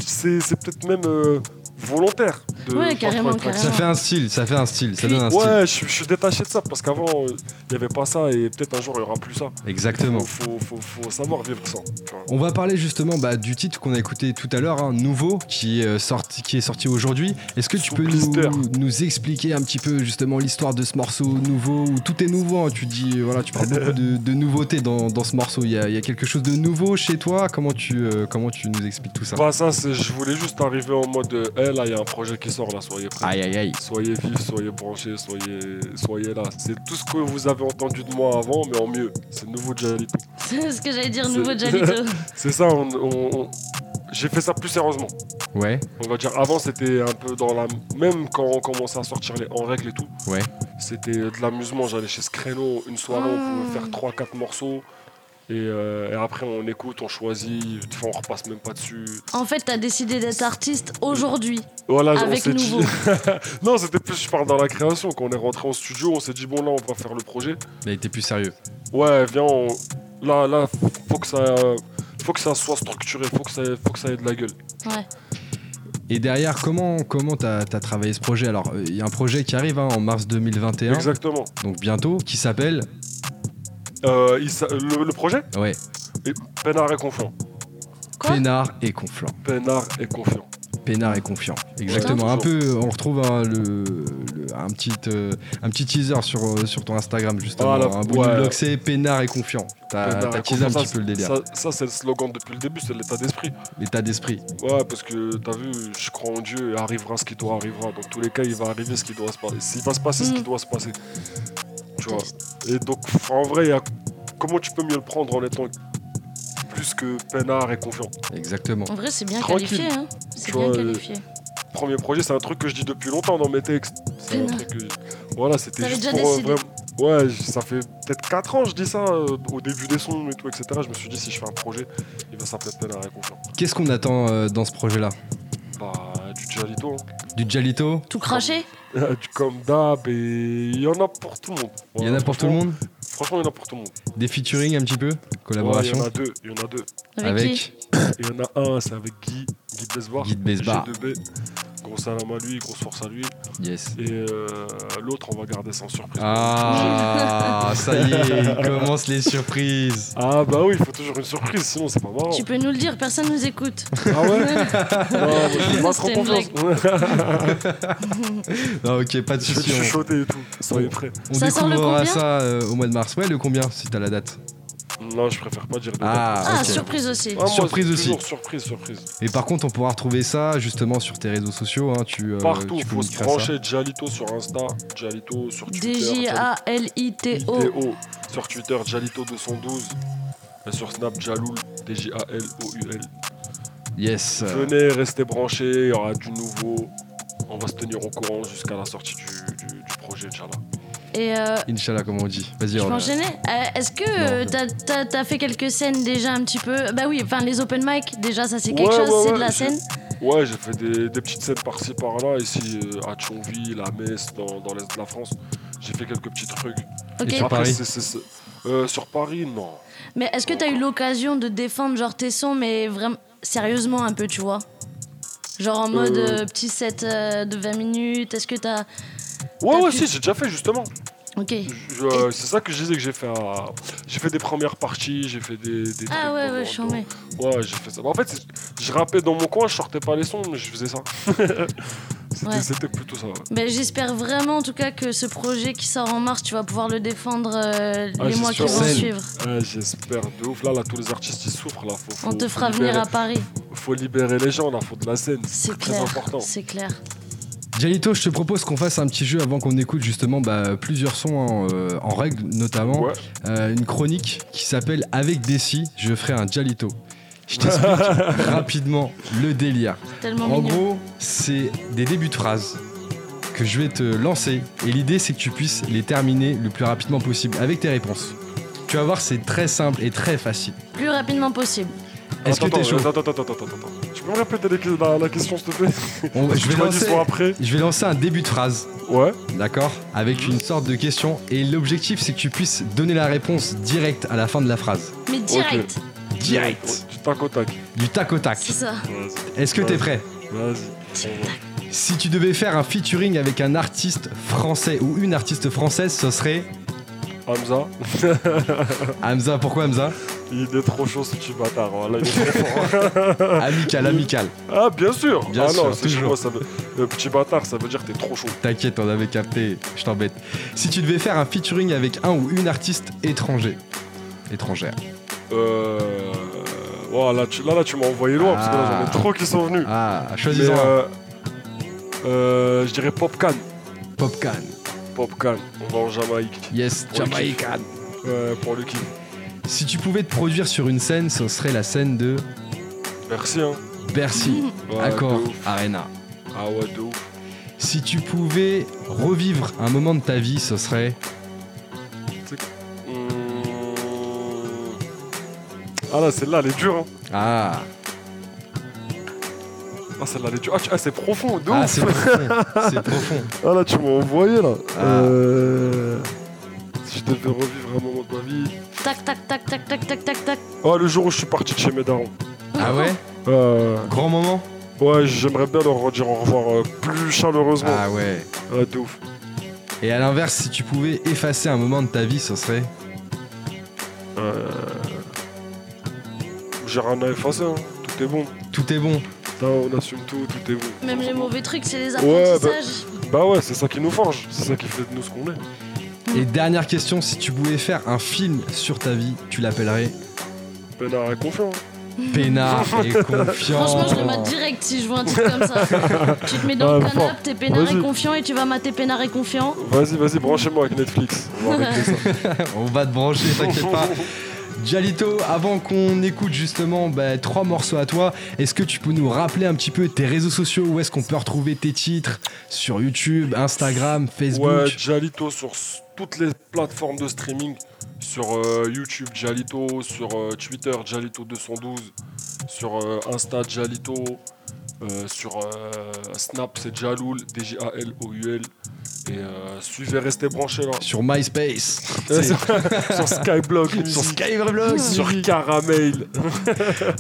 c'est peut-être même euh, volontaire. De Ouais, carrément. Ça fait un style, ça fait un style, ça donne un style. Ouais, je, je suis détaché de ça parce qu'avant, euh, il n'y avait pas ça et peut-être un jour, il n'y aura plus ça. Exactement. Faut, faut, faut, faut savoir vivre sans. vois. On va parler justement bah, du titre qu'on a écouté tout à l'heure, hein, nouveau, qui est, euh, sorti, qui est sorti aujourd'hui. Est-ce que tu Sous peux nous, nous expliquer un petit peu justement l'histoire de ce morceau nouveau où tout est nouveau hein, Tu dis, euh, voilà, tu parles beaucoup de, de nouveautés dans, dans ce morceau. Il y, a, il y a quelque chose de nouveau chez toi? Comment tu, euh, comment tu nous expliques tout ça? Bah, ça, je voulais juste arriver en mode euh, Là, il y a un projet qui sort, là, soyez prêts. Aïe aïe aïe. Soyez vifs, soyez branchés, soyez, soyez là. C'est tout ce que vous avez entendu de moi avant, mais en mieux. C'est le nouveau Jalito. C'est ce que j'allais dire, nouveau Jalito. C'est ça, on- on- on- j'ai fait ça plus sérieusement. Ouais, On va dire, avant, c'était un peu dans la. Même quand on commençait à sortir les en règle et tout, ouais. c'était de l'amusement. J'allais chez Screno, une soirée, on Mm. pouvait faire 3-4 morceaux. Et, euh, et après, on écoute, on choisit. On repasse même pas dessus. En fait, t'as décidé d'être artiste aujourd'hui. Voilà, on Avec s'est dit- nouveau. non, c'était plus, je parle dans la création. Quand on est rentré en studio, on s'est dit, bon, là, on va faire le projet. Il a été plus sérieux. Ouais, viens, on- là, là, faut que ça, faut que ça soit structuré, faut que ça, faut que ça ait de la gueule. Ouais. Et derrière, comment comment t'as as travaillé ce projet? Alors, euh, il y a un projet qui arrive hein, en mars 2021, Exactement. donc bientôt, qui s'appelle Euh, il s'a- le, le projet ouais, Pénard est confiant. Quoi Pénard et Conflant. Pénard est confiant. Pénard et confiant. Exactement. Un peu, on retrouve hein, le, le- un, petit, euh, un petit teaser sur, euh, sur ton Instagram, justement. Voilà, un bout ouais. du blog, c'est Pénard et confiant. T'as teasé un confiant. petit peu le délire. Ça, ça, c'est le slogan depuis le début, c'est l'état d'esprit. L'état d'esprit. Ouais, parce que t'as vu, je crois en Dieu et arrivera ce qui doit arrivera. Dans tous les cas, il va arriver ce qui doit se passer. S'il va se passer ce qui Mm. doit se passer. Tu vois. Et donc, en vrai, il y a- comment tu peux mieux le prendre en étant plus que peinard et confiant Exactement. En vrai, c'est bien Tranquille. qualifié. Hein. C'est bien vois, qualifié. Premier projet, c'est un truc que je dis depuis longtemps dans mes textes. C'est un truc que. Voilà, c'était juste déjà pour. euh, vraiment- Ouais, j- ça fait peut-être 4 ans, je dis ça, euh, au début des sons et tout, etc. Je me suis dit, si je fais un projet, il va s'appeler peinard et confiant. Qu'est-ce qu'on attend euh, dans ce projet-là? Bah, du Jalito, hein. Du Jalito Tout craché? Du comme d'hab, et il y en a pour tout le monde. Il y en a pour tout le monde Franchement, il y en a pour tout le monde. Des featuring un petit peu Collaboration il y en a deux, il y en a deux. Avec, qui Il y en a un, c'est avec Guy, Guy Besbar. Guy de Besbar. G2B, Gros salam à lui, grosse force à lui. Yes. Et euh, l'autre, on va garder en surprise. Ah, ça y est, il commence les surprises. Ah bah oui, il faut toujours une surprise, sinon c'est pas marrant. Tu peux nous le dire, personne nous écoute. Ah ouais Non, moi, je fais pas trop confiance. Non, ok, pas de Je soucis. on- chuchoter et tout. Soyez prêts. On Ça sort le découvrira combien ça euh, au mois de mars. Ouais, le combien si t'as la date? Non, je préfère pas dire de Ah, Ah, ok. surprise aussi. Ah, moi, surprise c'est aussi. toujours Surprise, surprise. Et par contre, on pourra retrouver ça justement sur tes réseaux sociaux. Hein, tu, euh, Partout, tu peux faut se brancher Jalito sur Insta, Jalito sur Twitter. D-J-A-L-I-T-O. ITO sur Twitter, Jalito212. Et sur Snap, Jaloul, D-J-A-L-O-U-L. Yes. Venez, restez branchés, il y aura du nouveau. On va se tenir au courant jusqu'à la sortie du, du- du projet, Inch'Allah. Et euh, Inch'Allah, comme on dit. Vas-y, je enchaîner Euh, Est-ce que euh, t'as- fait quelques scènes déjà un petit peu? Bah oui, enfin les open mic, déjà ça c'est Ouais, quelque chose, ouais, c'est de la scène. Ouais, j'ai fait des, des petites scènes par-ci par-là, ici à Thionville, à Metz, dans, dans l'est de la France. J'ai fait quelques petits trucs. Ok. Et sur Après, Paris euh, sur Paris, non. Mais est-ce que t'as eu l'occasion de défendre genre tes sons, mais vraiment sérieusement un peu, tu vois? Genre en mode Euh. euh, petit set euh, de 20 minutes, est-ce que t'as. Ouais, ouais, pu- si, j'ai déjà fait justement. Ok. Euh, c'est ça que je disais que j'ai fait. à- J'ai fait des premières parties, j'ai fait des. des Ah trucs ouais, dans- ouais, je suis en mai. Ouais, j'ai fait ça. Bah, en fait, je rappais dans mon coin, je sortais pas les sons, mais je faisais ça. C'était Ouais. plutôt ça. ouais. Ben, J'espère vraiment en tout cas que ce projet qui sort en mars, tu vas pouvoir le défendre euh, Ah, les mois qui vont suivre. Ouais, J'espère de ouf. Là, là, tous les artistes ils souffrent. Là, faut, On te faut fera venir à Paris, Faut libérer les gens, là, faut de la scène. c'est très clair. important. C'est clair. Jalito, je te propose qu'on fasse un petit jeu avant qu'on écoute justement bah, plusieurs sons hein, euh, en règle notamment. Ouais. Euh, une chronique qui s'appelle Avec Desi, je ferai un Jalito. Je t'explique rapidement le délire. Tellement En mignon. gros, c'est des débuts de phrases que je vais te lancer et l'idée c'est que tu puisses les terminer le plus rapidement possible avec tes réponses. Tu vas voir, c'est très simple et très facile. Plus rapidement possible. Est-ce que t'es chaud Attends, attends, attends, attends, attends. Tu peux me répéter les- la, la question, s'il te plaît On- je, vais Tu m'as dit lancer, soit après. je vais lancer un début de phrase, Ouais. d'accord Avec une sorte de question et l'objectif c'est que tu puisses donner la réponse directe à la fin de la phrase. Mais direct, Direct tac au tac. Du tac au tac. c'est ça. Vas-y. Est-ce que t'es prêt Vas-y. Si tu devais faire un featuring avec un artiste français ou une artiste française, ce serait Hamza, Hamza. Pourquoi Hamza il est trop chaud ce petit bâtard. Voilà, il est trop fort. Amical, amical. Ah, bien sûr. Bien ah sûr, non, c'est toujours. chez moi, ça veut... Le petit bâtard, ça veut dire que t'es trop chaud. T'inquiète, on avait capté, je t'embête. Si tu devais faire un featuring avec un ou une artiste étranger, étrangère. Euh... ouais, là, tu, là, là, tu m'as envoyé loin parce que là, j'en Ah. ai trop qui sont venus. Ah, choisis-en euh, euh, je dirais Popcan. Popcan. Popcan, on va en Jamaïque. Yes, Jamaican. Ouais, pour le kiff. Si tu pouvais te produire sur une scène, ce serait la scène de Merci, hein. Bercy, Ouais, Accor. Arena. Ah ouais, de ouf. Si tu pouvais revivre un moment de ta vie, ce serait Hum. Ah là, celle-là, elle est dure, hein. Ah, Ah, celle-là. Ah, tu- ah, c'est profond, de ah ouf. c'est profond, c'est profond. Ah là, tu m'as envoyé, là. Ah. Euh... Si je devais revivre un moment de ma vie... Tac, tac, tac, tac, tac, tac, tac, tac. Ah, le jour où je suis parti de chez mes darons. Ah ouais? Euh, Grand moment? ouais, j'aimerais bien leur redire au revoir euh, plus chaleureusement. Ah ouais. Ah, de ouf. Et à l'inverse, si tu pouvais effacer un moment de ta vie, ce serait? Euh... J'ai rien à effacer, hein. tout est bon. Tout est bon. On assume tout, tout est bon. Même les mauvais trucs, c'est les Ouais, apprentissages. Bah ouais, c'est ça qui nous forge, c'est ça qui fait de nous ce qu'on est. Et dernière question, si tu pouvais faire un film sur ta vie, tu l'appellerais Pénard est confiant. Peinard et confiant. Franchement, je le mate direct si je vois un truc comme ça. tu te mets dans Ah, le fort. canapé, t'es peinard et confiant et tu vas mater peinard et confiant. Vas-y, vas-y, branchez-moi avec Netflix. On va régler ça. On va te brancher, t'inquiète pas. Jalito, avant qu'on écoute justement bah, trois morceaux à toi, est-ce que tu peux nous rappeler un petit peu tes réseaux sociaux? Où est-ce qu'on peut retrouver tes titres? Sur YouTube, Instagram, Facebook? Ouais, Jalito sur toutes les plateformes de streaming. Sur euh, YouTube, Jalito. Sur euh, Twitter, Jalito212. Sur euh, Insta, Jalito. sur Snap, c'est Jaloul, D-J-A-L-O-U-L. Et euh, suivez, restez branchés là. Sur MySpace. sur Skyblock. sur Skyblock. Sur Caramel.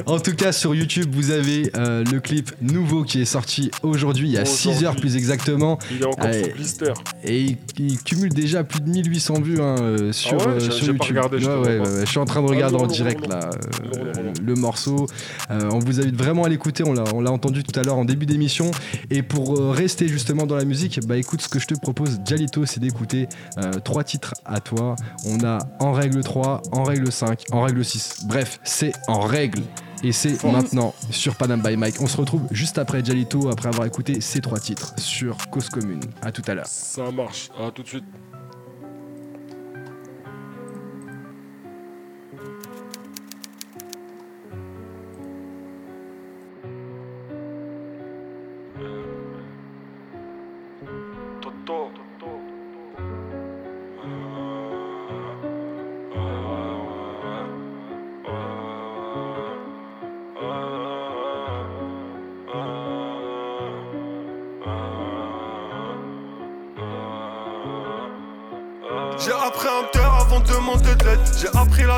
en tout cas, sur YouTube, vous avez euh, le clip nouveau qui est sorti aujourd'hui, il y a 6 heures plus exactement. Il est encore sous blister. Et il, cumule déjà plus de 1800 vues hein, euh, sur, ah ouais, sur YouTube. Regardé, je, ouais, je, suis en train de regarder en direct là le morceau. on vous invite vraiment à l'écouter, on l'a entendu tout à l'heure en début d'émission. Et pour rester justement dans la musique, bah écoute, ce que je te propose, Jalito, c'est d'écouter euh, trois titres à toi. On a en règle 3, en règle 5, en règle 6. Bref, c'est en règle. Et c'est maintenant sur Panam by Mike. On se retrouve juste après Jalito, après avoir écouté ces trois titres sur Cause Commune. À tout à l'heure. Ça marche, à tout de suite.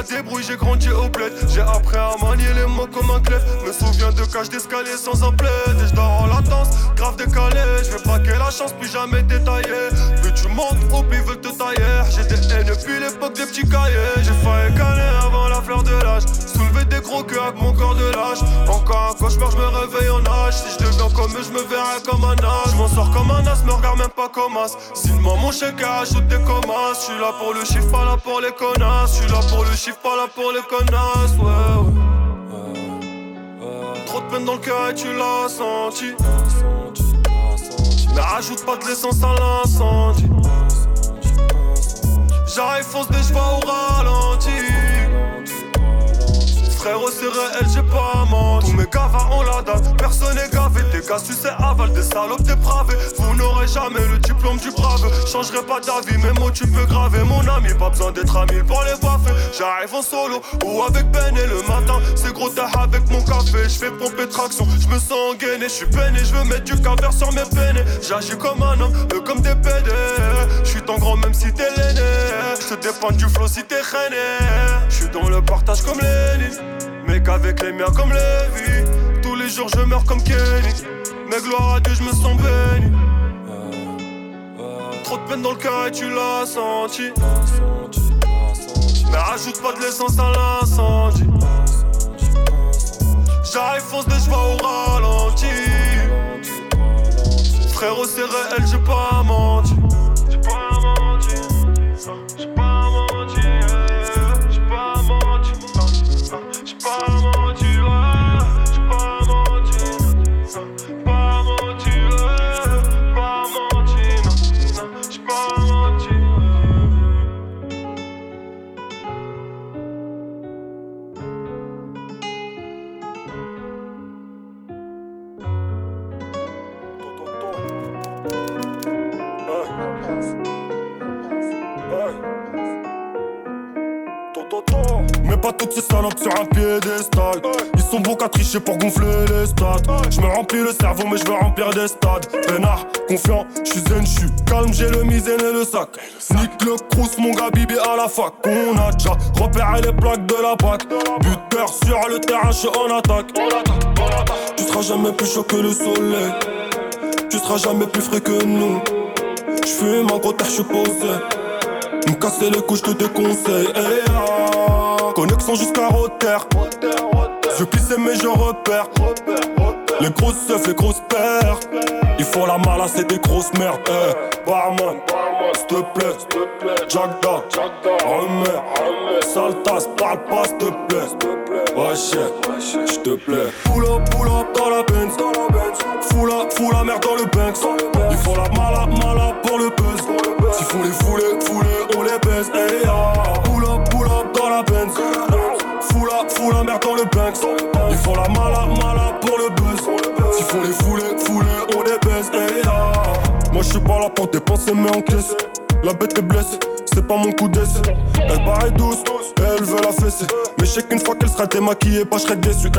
Débrouille, j'ai grandi au bled. J'ai appris à manier les mots comme un clef. Me souviens de cache d'escalier sans un plaid. Et je en latence, grave décalé. Je vais braquer la chance, plus jamais détaillé. Tu montes, oublie, veulent te tailler. J'ai des haines depuis l'époque des petits cahiers. J'ai failli caler avant la fleur de l'âge. Soulever des gros queues avec mon corps de lâche. Encore un cauchemar, je me réveille en âge. Si je deviens comme eux, je me verrai comme un âge. Je m'en sors comme un as, me regarde même pas comme as. Sinon, mon chèque ajoute des commas. Je suis là pour le chiffre, pas là pour les connasses. Je suis là pour le chiffre, pas là pour les connasses. Ouais, ouais. Trop de peine dans le cœur et tu l'as senti. Mais rajoute pas de l'essence à l'incendie. J'arrive, fonce des chevaux au ralenti. Frérot, c'est réel, j'ai pas menti. Tous mes gavas ont la date, personne n'est gavé. Des gars, tu sais, salopes dépravés. Vous n'aurez jamais le diplôme du brave. Changerai pas d'avis, mes mots tu peux graver. Mon ami, pas besoin d'être ami pour les voir J'arrive en solo ou avec Ben et le matin. C'est gros tard avec mon café. J'fais pomper traction, j'me sens gainé. J'suis peiné, j'veux mettre du caviar sur mes peines. J'agis comme un homme, eux comme des PD. J'suis ton grand même si t'es l'aîné. J'te dépends du flow si t'es Je J'suis dans le partage comme Lénine. Mec avec les miens comme Lévi Tous les jours je meurs comme Kenny Mais gloire à Dieu je me sens béni. Trop de peine dans le cœur et tu l'as senti. Mais rajoute pas de l'essence à l'incendie. J'arrive fonce des chevaux au ralenti. Frérot c'est réel j'ai pas menti toutes ces salopes sur un piédestal. Ils sont bons qu'à tricher pour gonfler les stats. Je me remplis le cerveau, mais je veux remplir des stades. Pénard, confiant, je suis zen, je calme, j'ai le misaine et le sac. Nick le crous, mon gars, bibi à la fac. On a déjà repéré les plaques de la PAC. Buteur sur le terrain, je suis en attaque. Tu seras jamais plus chaud que le soleil. Tu seras jamais plus frais que nous. J'fume en gros, je suis posé. Me casser les couches, je te déconseille. Hey, ah. Connexion jusqu'à Rotter. Je pisse mais je repère. Les grosses seufs, les grosses paires. Ils font la mala, c'est des grosses merdes. Eh, barman, s'il te plaît. Jagda, Romer, Saltas, parle pas, s'il te plaît. Wesh, j'te plais. Pull up, pull up dans la Benz. Fous la, fous la merde dans le Banks. Ils font la mala, mala pour le buzz. S'ils font les foulées, foulées, on les baise. Hey, ah. La, merde dans le Banks. Ils font la mala, mala pour le buzz. S'ils font les foulées, foulées, on les baise. Hey, Moi je suis pas là pour dépenser mais en caisse. La bête est blessée, c'est pas mon coup d'essai. Elle paraît douce, elle veut la fesser. Mais je sais qu'une fois qu'elle sera démaquillée, pas je serai déçu.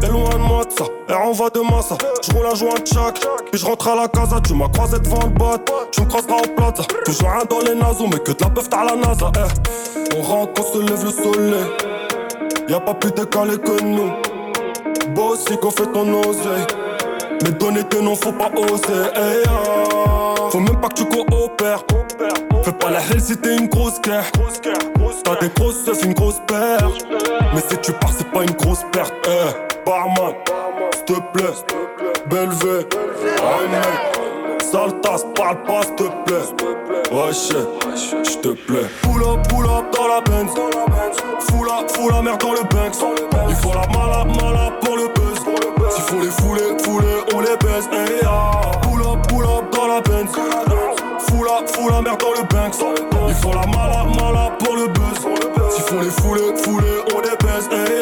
Eh, loin de moi de ça, elle renvoie de moi ça. Je roule un joint de chaque, puis je rentre à la casa. Tu m'as croisé devant le bot, tu me croiseras au plaza. Toujours un dans les naseaux, mais que de la peuvent t'as la NASA. Eh. On rentre quand se lève le soleil. Y'a pas plus décalé que nous. Bossy qu'on fait ton oseille. Mais donner tes noms, faut pas oser. Eh, ah. Faut même pas que tu coopères. Fais pas la hell si t'es une grosse guerre. T'as des grosses seufs, une grosse paire. Mais si tu pars, c'est pas une grosse perte. Eh, barman, s'il te plaît. Belvé, Sale tasse, parle pas, s'il te plaît. Ouais, j'te plaît. Pull up, pull up dans la Benz. Fous la, fous la merde dans le Banks. Il faut la mala, mala pour le buzz. S'il faut les fouler, fouler, on les baise. Hey, ah. Pull up, pull up dans la Benz. Fous la, fous la merde dans le Banks. Il faut la mala, mala pour le buzz. S'il faut les fouler, fouler, on les baise. Hey, ah.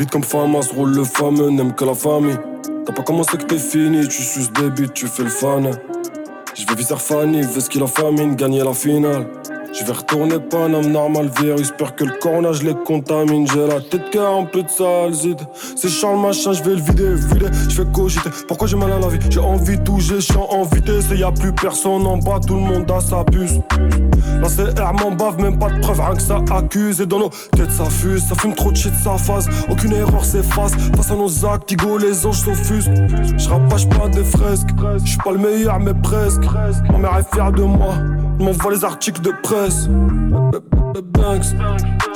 Débute comme se roule le fameux, n'aime que la famille. T'as pas commencé que t'es fini, tu suces des buts, tu fais le fan. Je vais viser Fanny, veux ce qu'il a famine, gagner la finale. Je vais retourner Paname, normal virus, peur que le corona je les contamine. J'ai la tête qui a un peu de salzide. C'est Charles machin, je vais le vider, vider, je vais cogiter. Pourquoi j'ai mal à la vie? J'ai envie de toucher, je suis en vitesse. Et y a plus personne en bas, tout le monde a sa puce. La CR m'en bave, même pas de preuve, rien que ça accuse. Et dans nos têtes ça fuse, ça fume trop de shit, ça phase. Aucune erreur s'efface, face à nos actes, Tigo, les anges s'offusent. J'rapage pas des fresques, j'suis pas le meilleur, mais presque. Ma mère est fière de moi, elle m'envoie les articles de presse.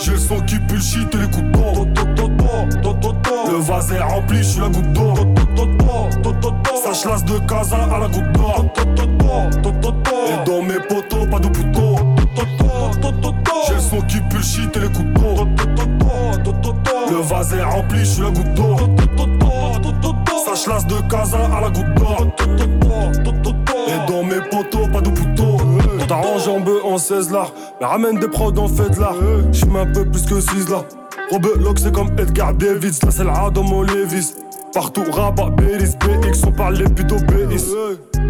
J'ai le son qui pue shit et les coups de Le vase est rempli, j'suis la goutte d'eau. Ça chlasse de casa à la goutte d'or. Et dans mes potos, pas de poutot. Le qui le shit et les coups Le vase est rempli, j'suis la goutte d'eau. Ça de casa à la goutte d'or. Et dans mes potos, pas de poutot. T'arranges en bœuf en 16 là. Mais ramène des prods en fait là. J'fume un peu plus que 6 là. Robelock c'est comme Edgar Davids. Là c'est la dans mon Levis. Partout rabat, Bélis, BX, on parle les BX.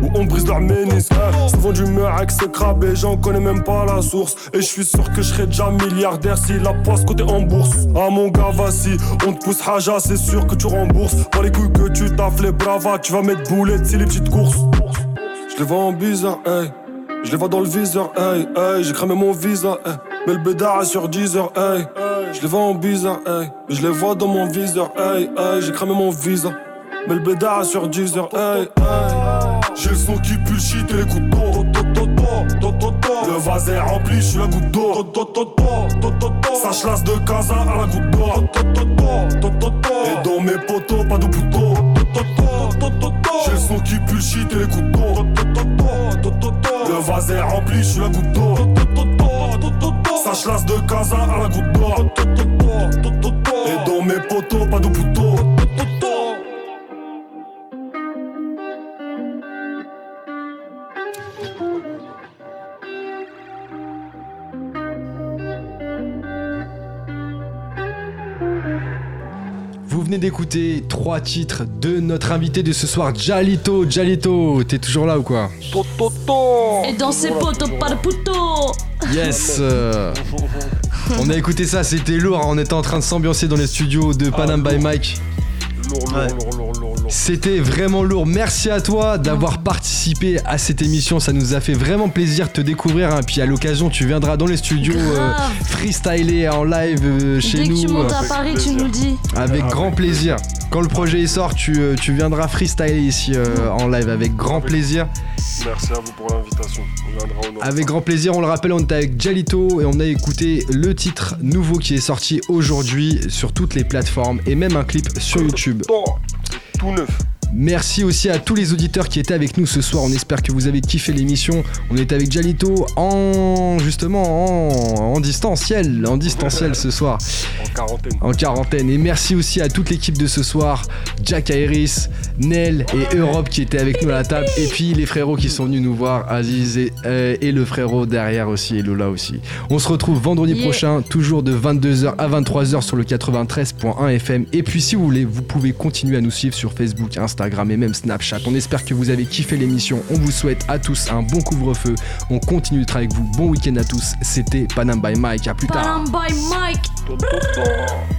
Où on brise leur ménis. Souvent d'humeur avec ce crabe et j'en connais même pas la source. Et je suis sûr que je serais déjà milliardaire si la poisse côté en bourse. Ah mon gars, vas-y, on te pousse haja, c'est sûr que tu rembourses. Pas les couilles que tu taffes les bravas, tu vas mettre boulette si les petites courses. Je les vois en bizarre, hey. Je les vois dans le viseur, hey, hey, j'ai cramé mon visa, hey. Mais le bédard sur 10 heures, hey. Je les vois en bizarre, hey. Je les vois dans mon viseur, hey, hey, j'ai cramé mon visa. Mais le bédard sur 10 heures, hey. J'ai le son qui pue le shit et les coups. Le vase est rempli, j'suis la goutte d'eau. Ça chlasse de casa à la goutte d'eau. Et dans mes potos, pas de poutot. J'ai le son qui pue le shit et les coups d'eau. Le vase est rempli, j'suis la goutte d'eau. Ça chlasse de casa à la goutte d'eau. Et dans mes potos, pas de poutot. Venez d'écouter trois titres de notre invité de ce soir, Jalito. Jalito, t'es toujours là ou quoi Et dans ses potos, pas de poutot Yes euh, On a écouté ça, c'était lourd, hein. on était en train de s'ambiancer dans les studios de Panam by Mike. Lourd, lourd, Ouais. lourd, lourd, lourd, lourd. C'était vraiment lourd. Merci à toi d'avoir participé à cette émission. Ça nous a fait vraiment plaisir de te découvrir. hein. Puis à l'occasion, tu viendras dans les studios euh, freestyler en live euh, chez Dès que nous. tu montes à Paris, tu nous dis. avec grand plaisir. Quand le projet sort, tu, euh, tu viendras freestyler ici euh, en live avec grand plaisir. Merci à vous pour l'invitation. On viendra au nord. Avec grand plaisir, on le rappelle, on était avec Jalito et on a écouté le titre nouveau qui est sorti aujourd'hui sur toutes les plateformes et même un clip sur YouTube. Tout neuf. Merci aussi à tous les auditeurs qui étaient avec nous ce soir. On espère que vous avez kiffé l'émission. On est avec Jalito en justement en, distanciel, en distanciel ce soir. En quarantaine. En quarantaine. Et merci aussi à toute l'équipe de ce soir, Jack Iris, Nel et Europe qui étaient avec nous à la table. Et puis les frérots qui sont venus nous voir, Aziz et, euh, et le frérot derrière aussi, et Lola aussi. On se retrouve vendredi Yeah. prochain, toujours de 22h à 23h sur le 93.1 FM. Et puis si vous voulez, vous pouvez continuer à nous suivre sur Facebook, Instagram et même Snapchat. On espère que vous avez kiffé l'émission. On vous souhaite à tous un bon couvre-feu. On continue de travailler avec vous. Bon week-end à tous. C'était Panam by Mike. À plus tard. Panam by Mike.